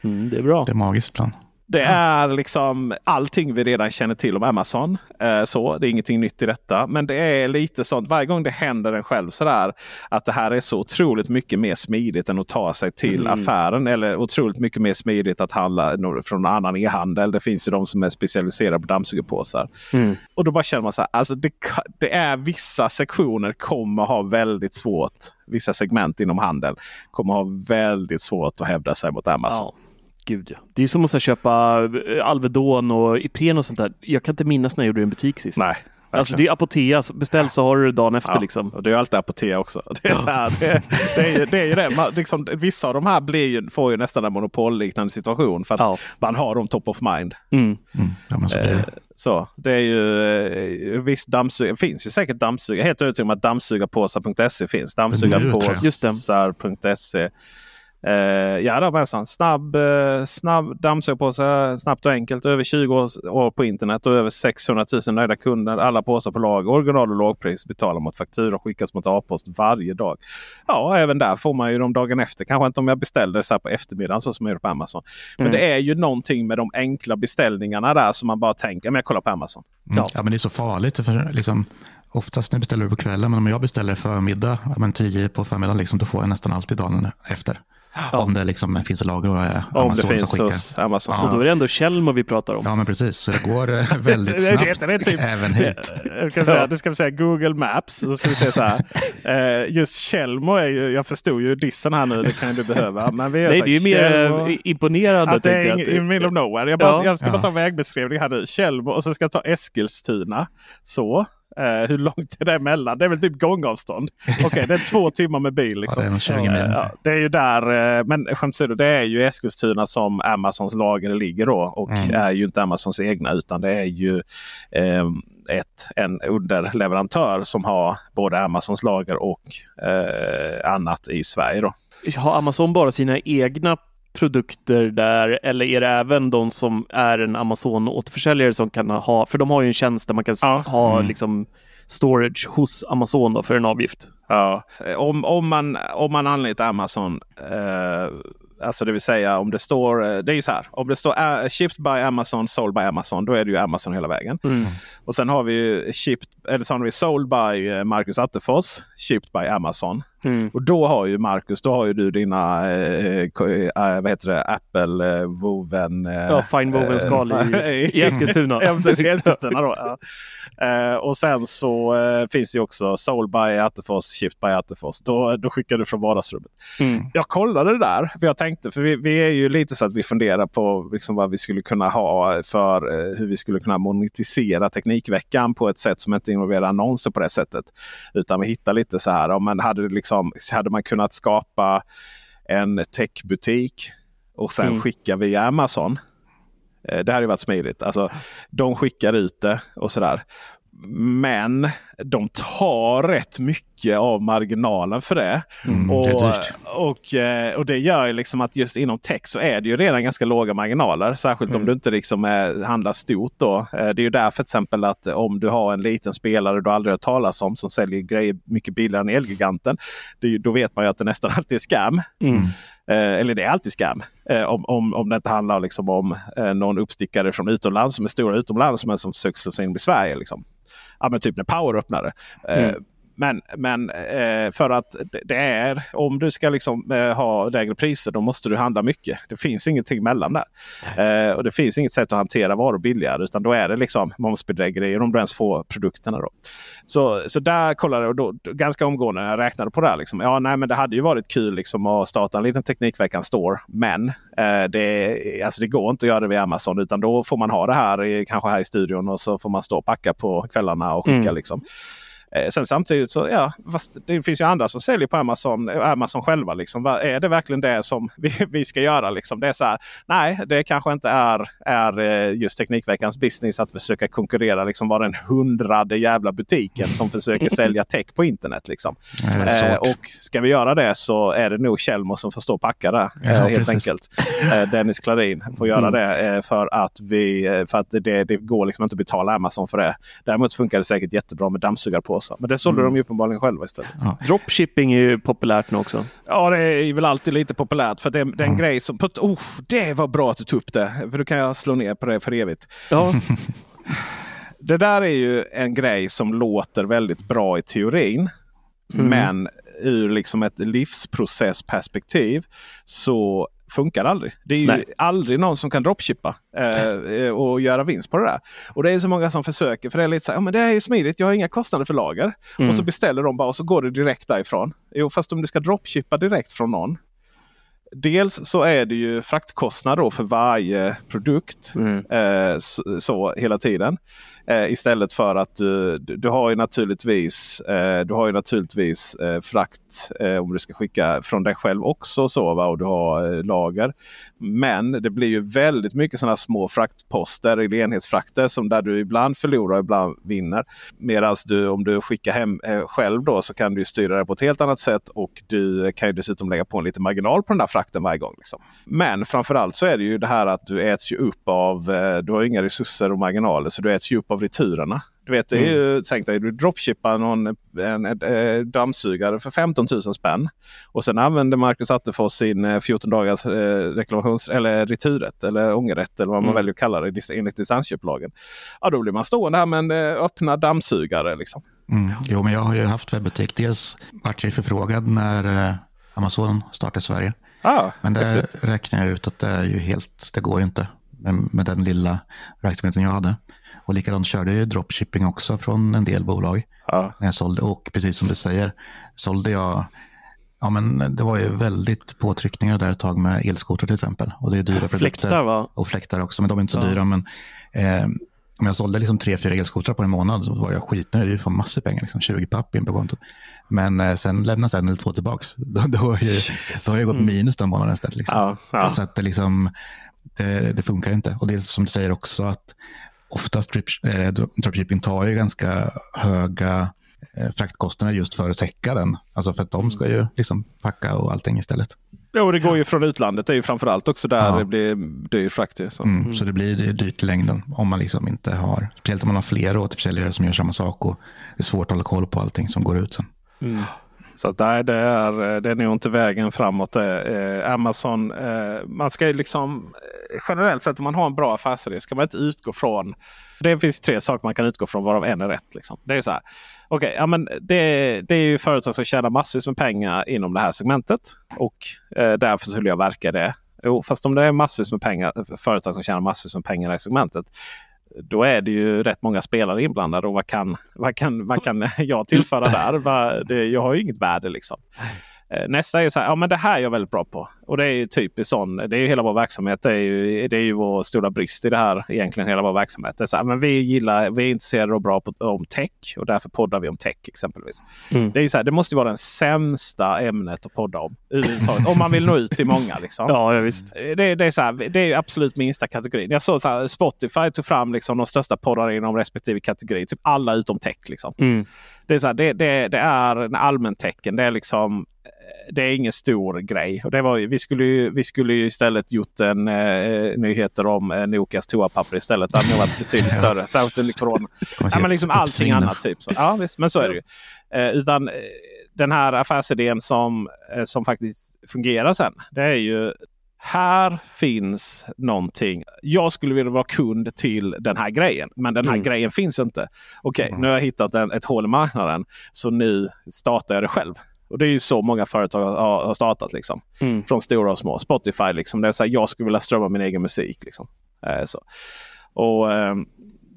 Mm, det är bra. Det är magiskt ibland. Det är liksom allting vi redan känner till om Amazon. Eh, så, det är ingenting nytt i detta. Men det är lite sånt varje gång det händer en själv sådär. Att det här är så otroligt mycket mer smidigt än att ta sig till Mm. affären. Eller otroligt mycket mer smidigt att handla från annan e-handel. Det finns ju de som är specialiserade på dammsugarpåsar. Mm. Och då bara känner man så här. Alltså det, det är vissa sektioner kommer ha väldigt svårt. Vissa segment inom handeln kommer ha väldigt svårt att hävda sig mot Amazon. Ja, gud ja. Det är som att här, köpa eh, Alvedon och Ipren och sånt där. Jag kan inte minnas när jag gjorde det i en butik sist. Nej. Alltså det är Apotea, så beställ så har du det dagen efter Ja, liksom. och det är alltid Apotea också. Det är, så här, det, det är, ju, det är ju det. Man, liksom, vissa av de här blir ju, får ju nästan en monopolliknande situation. För att Ja. man har dem top of mind. Mm. Mm. Ja, men så det. Så det är ju eh, visst dammsugare. finns ju säkert dammsugare. Helt övertygad om att dammsugarpåsar.se finns. Dammsugarpåsar.se. Eh, ja, det var en snabb, eh, snabb dammsugarpåse. Snabbt och enkelt. Över 20 år, på internet och över 600 000 nöjda kunder. Alla påsar på lager. Original och lågpris. Betalar mot faktura och skickas mot A-post varje dag. Ja, även där får man ju dem dagen efter. Kanske inte om jag beställde så på eftermiddagen så som jag gjorde på Amazon. Men Mm. det är ju någonting med de enkla beställningarna där som man bara tänker. Men jag kollar på Amazon. Mm. Ja. men det är så farligt. För liksom, oftast när jag beställer på kvällen, men om jag beställer förmiddag, ja, men 10 på förmiddagen, liksom, då får jag nästan alltid dagen efter. Om det liksom finns lager och är Om Amazon det finns som hos Amazon. Och då är det ändå Tjällmo vi pratar om. Ja, men precis. Så det går eh, väldigt snabbt det- det typ- även hit. Jag kan säga, då ska vi säga Google Maps. Då ska vi säga så här. Eh, just Tjällmo är ju, jag förstod ju dissen här nu, det kan du behöva. Men vi Nej, så det är här, ju mer eh, imponerande. Att det är jag. in, in middle of nowhere. Jag, bara, Ja. jag ska bara Ja. ta vägbeskrivning här nu. Tjällmo och så ska jag ta Eskilstuna. Så. Eh, hur långt är det emellan? Det är väl typ gångavstånd. Okej, det är två timmar med bil. Ja, Liksom. det är nog 20 mil ungefär. ja, det är ju där, eh, men skämt åsido, det är ju Eskilstuna som Amazons lager ligger då. Och Mm. är ju inte Amazons egna utan det är ju eh, ett, en underleverantör som har både Amazons lager och annat i Sverige. Då. Har Amazon bara sina egna produkter där eller är det även de som är en Amazon-återförsäljare som kan ha, för de har ju en tjänst där man kan Ja. ha Mm. liksom storage hos Amazon då för en avgift. Ja, om, om, man, om man anlitar Amazon, eh, alltså det vill säga om det står, eh, det är ju så här, om det står uh, shipped by Amazon, sold by Amazon, då är det ju Amazon hela vägen. Och sen har vi ju shipped, eller så har vi sold by eh, Marcus Attefors, shipped by Amazon. Mm. Och då har ju Marcus, då har ju du dina eh, eh, vad heter det, Apple eh, Woven. Eh, Ja, fine woven skal i, i Eskilstuna. Ja, precis, i Eskilstuna då. Ja. Eh, och sen så eh, finns det ju också Soul by Attefors, Shift by Attefors. Då, då skickar du från vardagsrummet. Mm. Jag kollade det där. För jag tänkte, för vi, vi är ju lite så att vi funderar på liksom vad vi skulle kunna ha för eh, hur vi skulle kunna monetisera Teknikveckan på ett sätt som inte involverar annonser på det sättet. Utan vi hittar lite så här, om man hade, liksom, hade man kunnat skapa en techbutik och sen Mm. skicka via Amazon. Eh, Det hade ju varit smidigt. Alltså, de skickar ut det och sådär. Men de tar rätt mycket av marginalen för det. Mm, och, det är dyrt. och, eh, och det gör ju liksom att just inom tech så är det ju redan ganska låga marginaler. Särskilt Mm. om du inte liksom eh, handlar stort. Då. Eh, det är ju därför till exempel att om du har en liten spelare du aldrig hört talas om som säljer grejer mycket billigare än Elgiganten. Det är då vet man ju att det nästan alltid är scam. Mm. Eh, eller det är alltid scam. Eh, om, om, om det inte handlar liksom om eh, någon uppstickare från utomlands som är stora utomlands men som försöker slå sig in i Sverige. Liksom ja, men typ när Power öppnade. Eh, mm. Men, men eh, för att det- är, om du ska liksom, eh, ha lägre priser då måste du handla mycket. Det finns ingenting mellan där. Eh, och det finns inget sätt att hantera varor billigare. Utan då är det liksom momsbedrägerier om du ens får produkterna. Då. Så, så där kollade jag och då, då, ganska omgående när jag räknade på det. här, Liksom. Ja, nej, men det hade ju varit kul liksom, att starta en liten Teknikveckan Store. Men eh, det, alltså, det går inte att göra det via Amazon. Utan då får man ha det här i, kanske här i studion och så får man stå och packa på kvällarna och skicka. Mm. Liksom. Eh, Sen samtidigt så ja, det finns ju andra som säljer på Amazon, eh, Amazon själva. Liksom. Är det verkligen det som vi, vi ska göra? Liksom? Det är så här, nej, det kanske inte är, är eh, just Teknikveckans business att försöka konkurrera. Liksom, vara den hundrade jävla butiken som försöker sälja tech på internet. Liksom. Eh, och ska vi göra det så är det nog Kjellmo som får stå och packa det. Ja, helt precis. enkelt. Eh, Dennis Klarin får göra Mm. det eh, för att, vi, för att det, det går liksom inte att betala Amazon för det. Däremot funkar det säkert jättebra med dammsugarpåsar. Men det sålde de ju uppenbarligen själva istället. Dropshipping är ju populärt nu också. Ja, det är väl alltid lite populärt. För det, det är en grej som... Oh, det var bra att du tog upp det. För då kan jag slå ner på det för evigt. Ja, Det där är ju en grej som låter väldigt bra i teorin. Mm. Men ur liksom ett livsprocessperspektiv så funkar aldrig. Det är ju Nej. aldrig någon som kan dropshippa eh, och göra vinst på det där. Och det är så många som försöker. För det är lite så här, ja, men det är ju smidigt. Jag har inga kostnader för lager. Mm. Och så beställer de bara och så går det direkt därifrån. Jo, fast om du ska dropshippa direkt från någon. Dels så är det ju fraktkostnad för varje produkt. Mm. Eh, så, så hela tiden. Eh, istället för att du, du, har ju naturligtvis, eh, du har ju naturligtvis eh, frakt eh, om du ska skicka från dig själv också. Så, va? Och du har eh, lager. Men det blir ju väldigt mycket sådana små fraktposter eller enhetsfrakter som där du ibland förlorar och ibland vinner. Medan du om du skickar hem eh, själv då så kan du styra det på ett helt annat sätt och du kan ju dessutom lägga på en liten marginal på den där frakten varje gång. Liksom. Men framförallt så är det ju det här att du äts ju upp av, eh, du har inga resurser och marginaler så du äts ju upp av returerna. Du vet, det är ju, tänk dig, du dropshippar någon en, en, eh, dammsugare för 15 000 spänn. Och sen använder Marcus Attefors sin eh, 14 dagars eh, reklamations eller returrätt eller ångerrätt eller vad man Mm. väljer att kalla det enligt distansköplagen. Ja, då blir man stående här med en eh, öppna dammsugare. Liksom. Mm. Jo, men jag har ju haft webbutik. Dels vart jag förfrågad när eh, Amazon startade i Sverige. Ah, Men det häftigt. räknar jag ut att det är ju helt, det går ju inte med, den lilla verksamheten jag hade. Och likadant körde jag ju dropshipping också från en del bolag Ja. när jag sålde. Och precis som du säger, sålde jag, ja men det var ju väldigt påtryckningar där ett tag med elskotrar till exempel. Och det är dyra produkter. fläktar va? Och fläktar också, men de är inte så Ja. dyra. Men eh, om jag sålde liksom tre, fyra elskotrar på en månad så var jag skitnöjd. Ju fan massor pengar, liksom 20 papp in på kontot. Men eh, sen lämnas en eller två tillbaks. Då, då, har ju, då har jag gått minus den månaden istället. Liksom. Ja, ja. Så att det, liksom, det, det funkar inte. Och det är som du säger också att oftast eh, dropshipping tar ju ganska höga eh, fraktkostnader just för att täcka den. Alltså för att de ska ju liksom packa och allting istället. Jo, och det går ju från utlandet. Det är ju framförallt också där Ja. det blir dyr frakt. Så. Mm. Så det blir dyrt i längden om man liksom inte har, speciellt om man har flera återförsäljare som gör samma sak och det är svårt att hålla koll på allting som går ut sen. Så att nej, det, är, eh, det är nog inte vägen framåt. Eh, eh Amazon, eh, man ska ju liksom eh, generellt sett om man har en bra affärsidé ska man inte utgå från. Det finns tre saker man kan utgå från varav en är rätt. Liksom. Det är så här. Okay, ja, men det, det är ju företag som tjänar massvis med pengar inom det här segmentet. Och eh, därför skulle jag verka det. Jo, fast om det är massvis med pengar, företag som tjänar massvis med pengar i det här segmentet. Då är det ju rätt många spelare inblandade. Och vad kan, vad kan, vad kan jag tillföra där? Det, jag har ju inget värde liksom. Eh, Nästa är så här, ja men det här är jag väldigt bra på. Och det är ju typiskt sån, det är ju hela vår verksamhet. Det är ju, det är ju vår stora brist i det här, egentligen hela vår verksamhet. Det är så här, men vi gillar, vi är intresserade och bra på, om tech och därför poddar vi om tech exempelvis. Mm. Det, är ju så här, det måste ju vara den sämsta ämnet att podda om. överhuvudtaget, om man vill nå ut till många. Liksom. Ja, ja visst. Det, det, är så här, det är absolut minsta kategorin. Jag såg så här, Spotify tog fram liksom de största poddarna inom respektive kategori. Typ alla utom tech. Liksom. Mm. Det är, så här, det, det, det är en allmän tecken. Det är liksom det är ingen stor grej. Och det var, vi, skulle ju, vi skulle ju istället gjort en eh, nyheter om eh, Nokias toapapper istället. Det hade varit betydligt större. Särskilt under corona. Ja, men liksom allting annat. Typ. Så, ja, visst, men så är det ju. Eh, utan eh, den här affärsidén som, eh, som faktiskt fungerar sen. Det är ju här finns någonting. Jag skulle vilja vara kund till den här grejen. Men den här Mm. grejen finns inte. Okej, nu har jag hittat en, ett hål i marknaden. Så nu startar jag det själv. Och det är ju så många företag har, har startat. Liksom. Mm. Från stora och små. Spotify, liksom, det är så här, jag skulle vilja strömma min egen musik. Liksom. Eh, så. Och, ehm,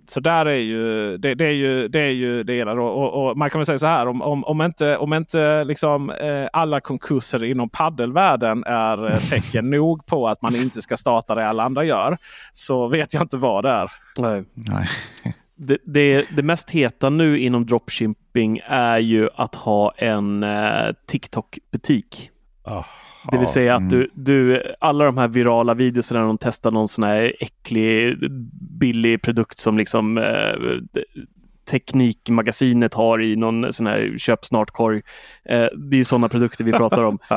så där är ju det, det är ju det är ju det ena. då. Och, och man kan väl säga så här om, om, om inte, om inte liksom, eh, alla konkurser inom paddelvärlden är eh, tecken nog på att man inte ska starta det alla andra gör. Så vet jag inte vad det är. Nej. Nej. Det, det, det mest heta nu inom dropshipping är ju att ha en eh, TikTok-butik. Det vill säga att du, du, alla de här virala videorna när de testar någon sån här äcklig, billig produkt som liksom eh, Teknikmagasinet har i någon sån här köp snart-korg. Eh, det är ju sådana produkter vi pratar om.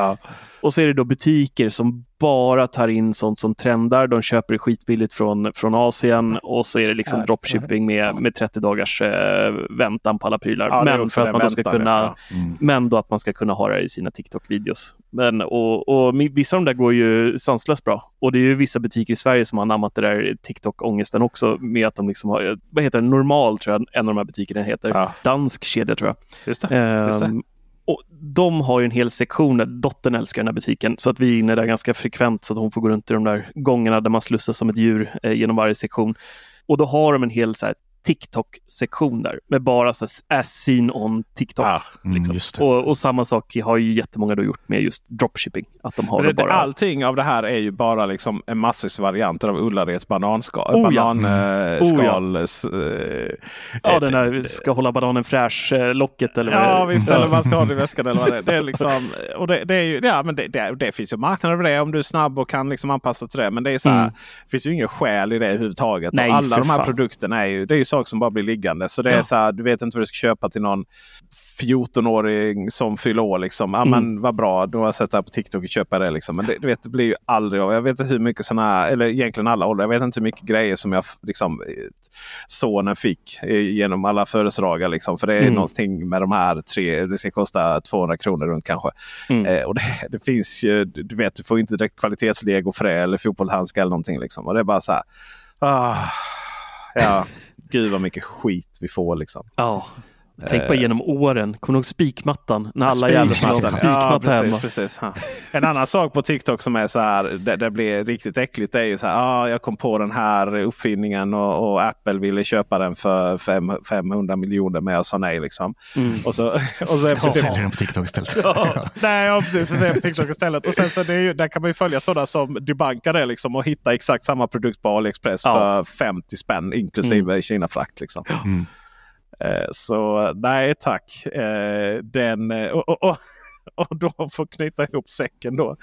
Och så är det då butiker som bara tar in sånt som trendar. De köper det skitbilligt från, från Asien och så är det liksom dropshipping med, med 30 dagars eh, väntan på alla prylar. Ja, men för att man då ska kunna ja. men då att man ska kunna ha det i sina TikTok-videos. Men, och, och vissa av de där går ju sanslöst bra. Och det är ju vissa butiker i Sverige som har anammat det där TikTok-ångesten också med att de liksom har, vad heter det, Normal tror jag en av de här butikerna heter. Ja. Dansk kedja tror jag. Just det. Just det. Ehm, och de har ju en hel sektion där dottern älskar den här butiken. Så att vi är inne där ganska frekvent så att hon får gå runt i de där gångerna där man slussas som ett djur eh, genom varje sektion. Och då har de en hel så här, TikTok-sektion där med bara så här, as seen on TikTok. Ah, Mm, liksom. det. och, och samma sak har ju jättemånga då gjort med just dropshipping. Att de har det bara... Allting av det här är ju bara liksom en massvis varianter av Ullareds bananskal. Oh ja. bananskal. Oh eh, ja, den här ska hålla bananen fräsch-locket eller vad Ja visst, eller man ska ha det i väskan eller vad det är. Det, är liksom, och det, det, är ju, ja, men det, det, det finns ju marknader för det om du är snabb och kan liksom anpassa till det. Men det, är så här, Mm. finns ju ingen skäl i det överhuvudtaget. Nej, och alla de här fan. produkterna är ju, det är ju saker som bara blir liggande. Så det är Ja. så här, du vet inte vad du ska köpa till någon 14-åring som fyller år. Liksom. Ja, Mm. men vad bra, då har jag sett det här på TikTok och köpa det. Liksom. Men det, du vet, det blir ju aldrig av. Jag vet inte hur mycket sådana här, eller egentligen alla åldrar. Jag vet inte hur mycket grejer som jag liksom, sonen fick genom alla födelsedagar. Liksom. För det är Mm. någonting med de här tre, det ska kosta 200 kronor runt kanske. Mm. Eh, och det, det finns ju, du vet, du får inte direkt kvalitetslego för det eller fotbollshandskar eller någonting. Liksom. Och det är bara så här. Ah, ja, gud vad mycket skit vi får liksom. Ja. Tänk bara genom åren. Kommer du ihåg spikmattan? När alla Spikmattan. spikmatta ja, precis, precis. En annan sak på TikTok som är så här, det, det blir riktigt äckligt. Det är ju så här, ah, jag kom på den här uppfinningen och, och Apple ville köpa den för fem, 500 miljoner men jag sa nej. Liksom. Mm. Och så, och så är Så det, säljer den på TikTok istället. Nej, ja, precis. Så jag på TikTok istället. Och sen så det är ju, där kan man ju följa sådana som debankar det liksom, och hitta exakt samma produkt på AliExpress Ja. för 50 spänn inklusive Kina-frakt. Liksom. Mm. Eh, så nej tack. Eh, den, eh, och, och, och, och då får knyta ihop säcken då.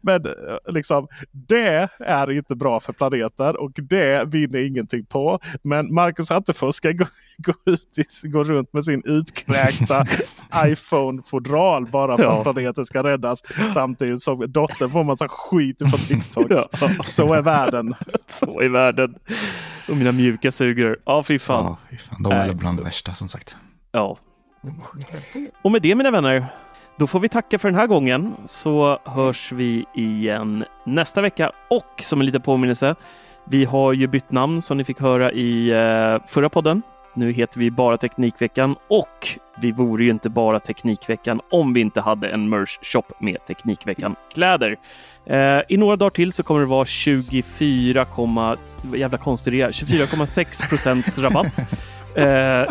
Men eh, liksom, det är inte bra för planeten och det vinner ingenting på. Men Marcus Attefors ska gå, gå, ut i, gå runt med sin utkräkta iPhone-fodral bara för Ja. att planeten ska räddas. Samtidigt som dottern får massa skit från TikTok. Ja. Så är världen. Så i världen. Och mina mjuka sugrör. Ja, fy fan. Ja, fy fan, de är bland det värsta som sagt. Ja. Och med det mina vänner, då får vi tacka för den här gången så hörs vi igen nästa vecka. Och som en liten påminnelse, vi har ju bytt namn som ni fick höra i eh, förra podden. Nu heter vi bara Teknikveckan och vi vore ju inte bara Teknikveckan om vi inte hade en merch shop med Teknikveckan-kläder. Eh, I några dagar till så kommer det vara 24, vad jävla är, 24,6 procents rabatt. Eh,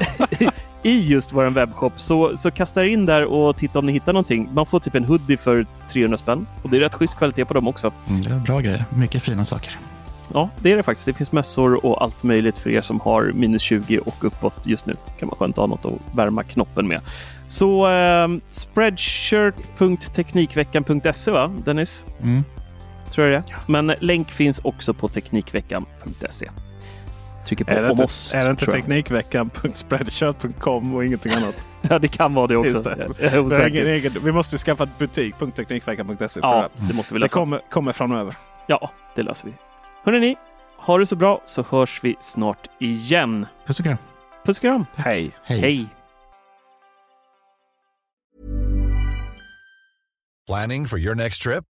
i just vår webbshop. Så, så kasta er in där och titta om ni hittar någonting. Man får typ en hoodie för 300 spänn och det är rätt schysst kvalitet på dem också. Mm, det är bra grejer. Mycket fina saker. Ja, det är det faktiskt. Det finns mössor och allt möjligt för er som har minus 20 och uppåt just nu. kan vara skönt att ha något att värma knoppen med. Så eh, spreadshirt.teknikveckan.se va, Dennis? Mm. Tror jag det Men länk finns också på teknikveckan.se. Trycker på Är det om inte, oss. är det inte. Teknikveckan.spreadshirt.com och ingenting annat? Ja, det kan vara det också. Just det. Jag är Det osäker. ingen egen, vi måste ju skaffa ett butik.teknikveckan.se. Ja, det. det måste vi det lösa. kommer, kommer framöver. Ja, det löser vi. Hörrni, ha det så bra så hörs vi snart igen. Puss och kram. Puss och kram. Hej! Hej. Hej. Planning for your next trip?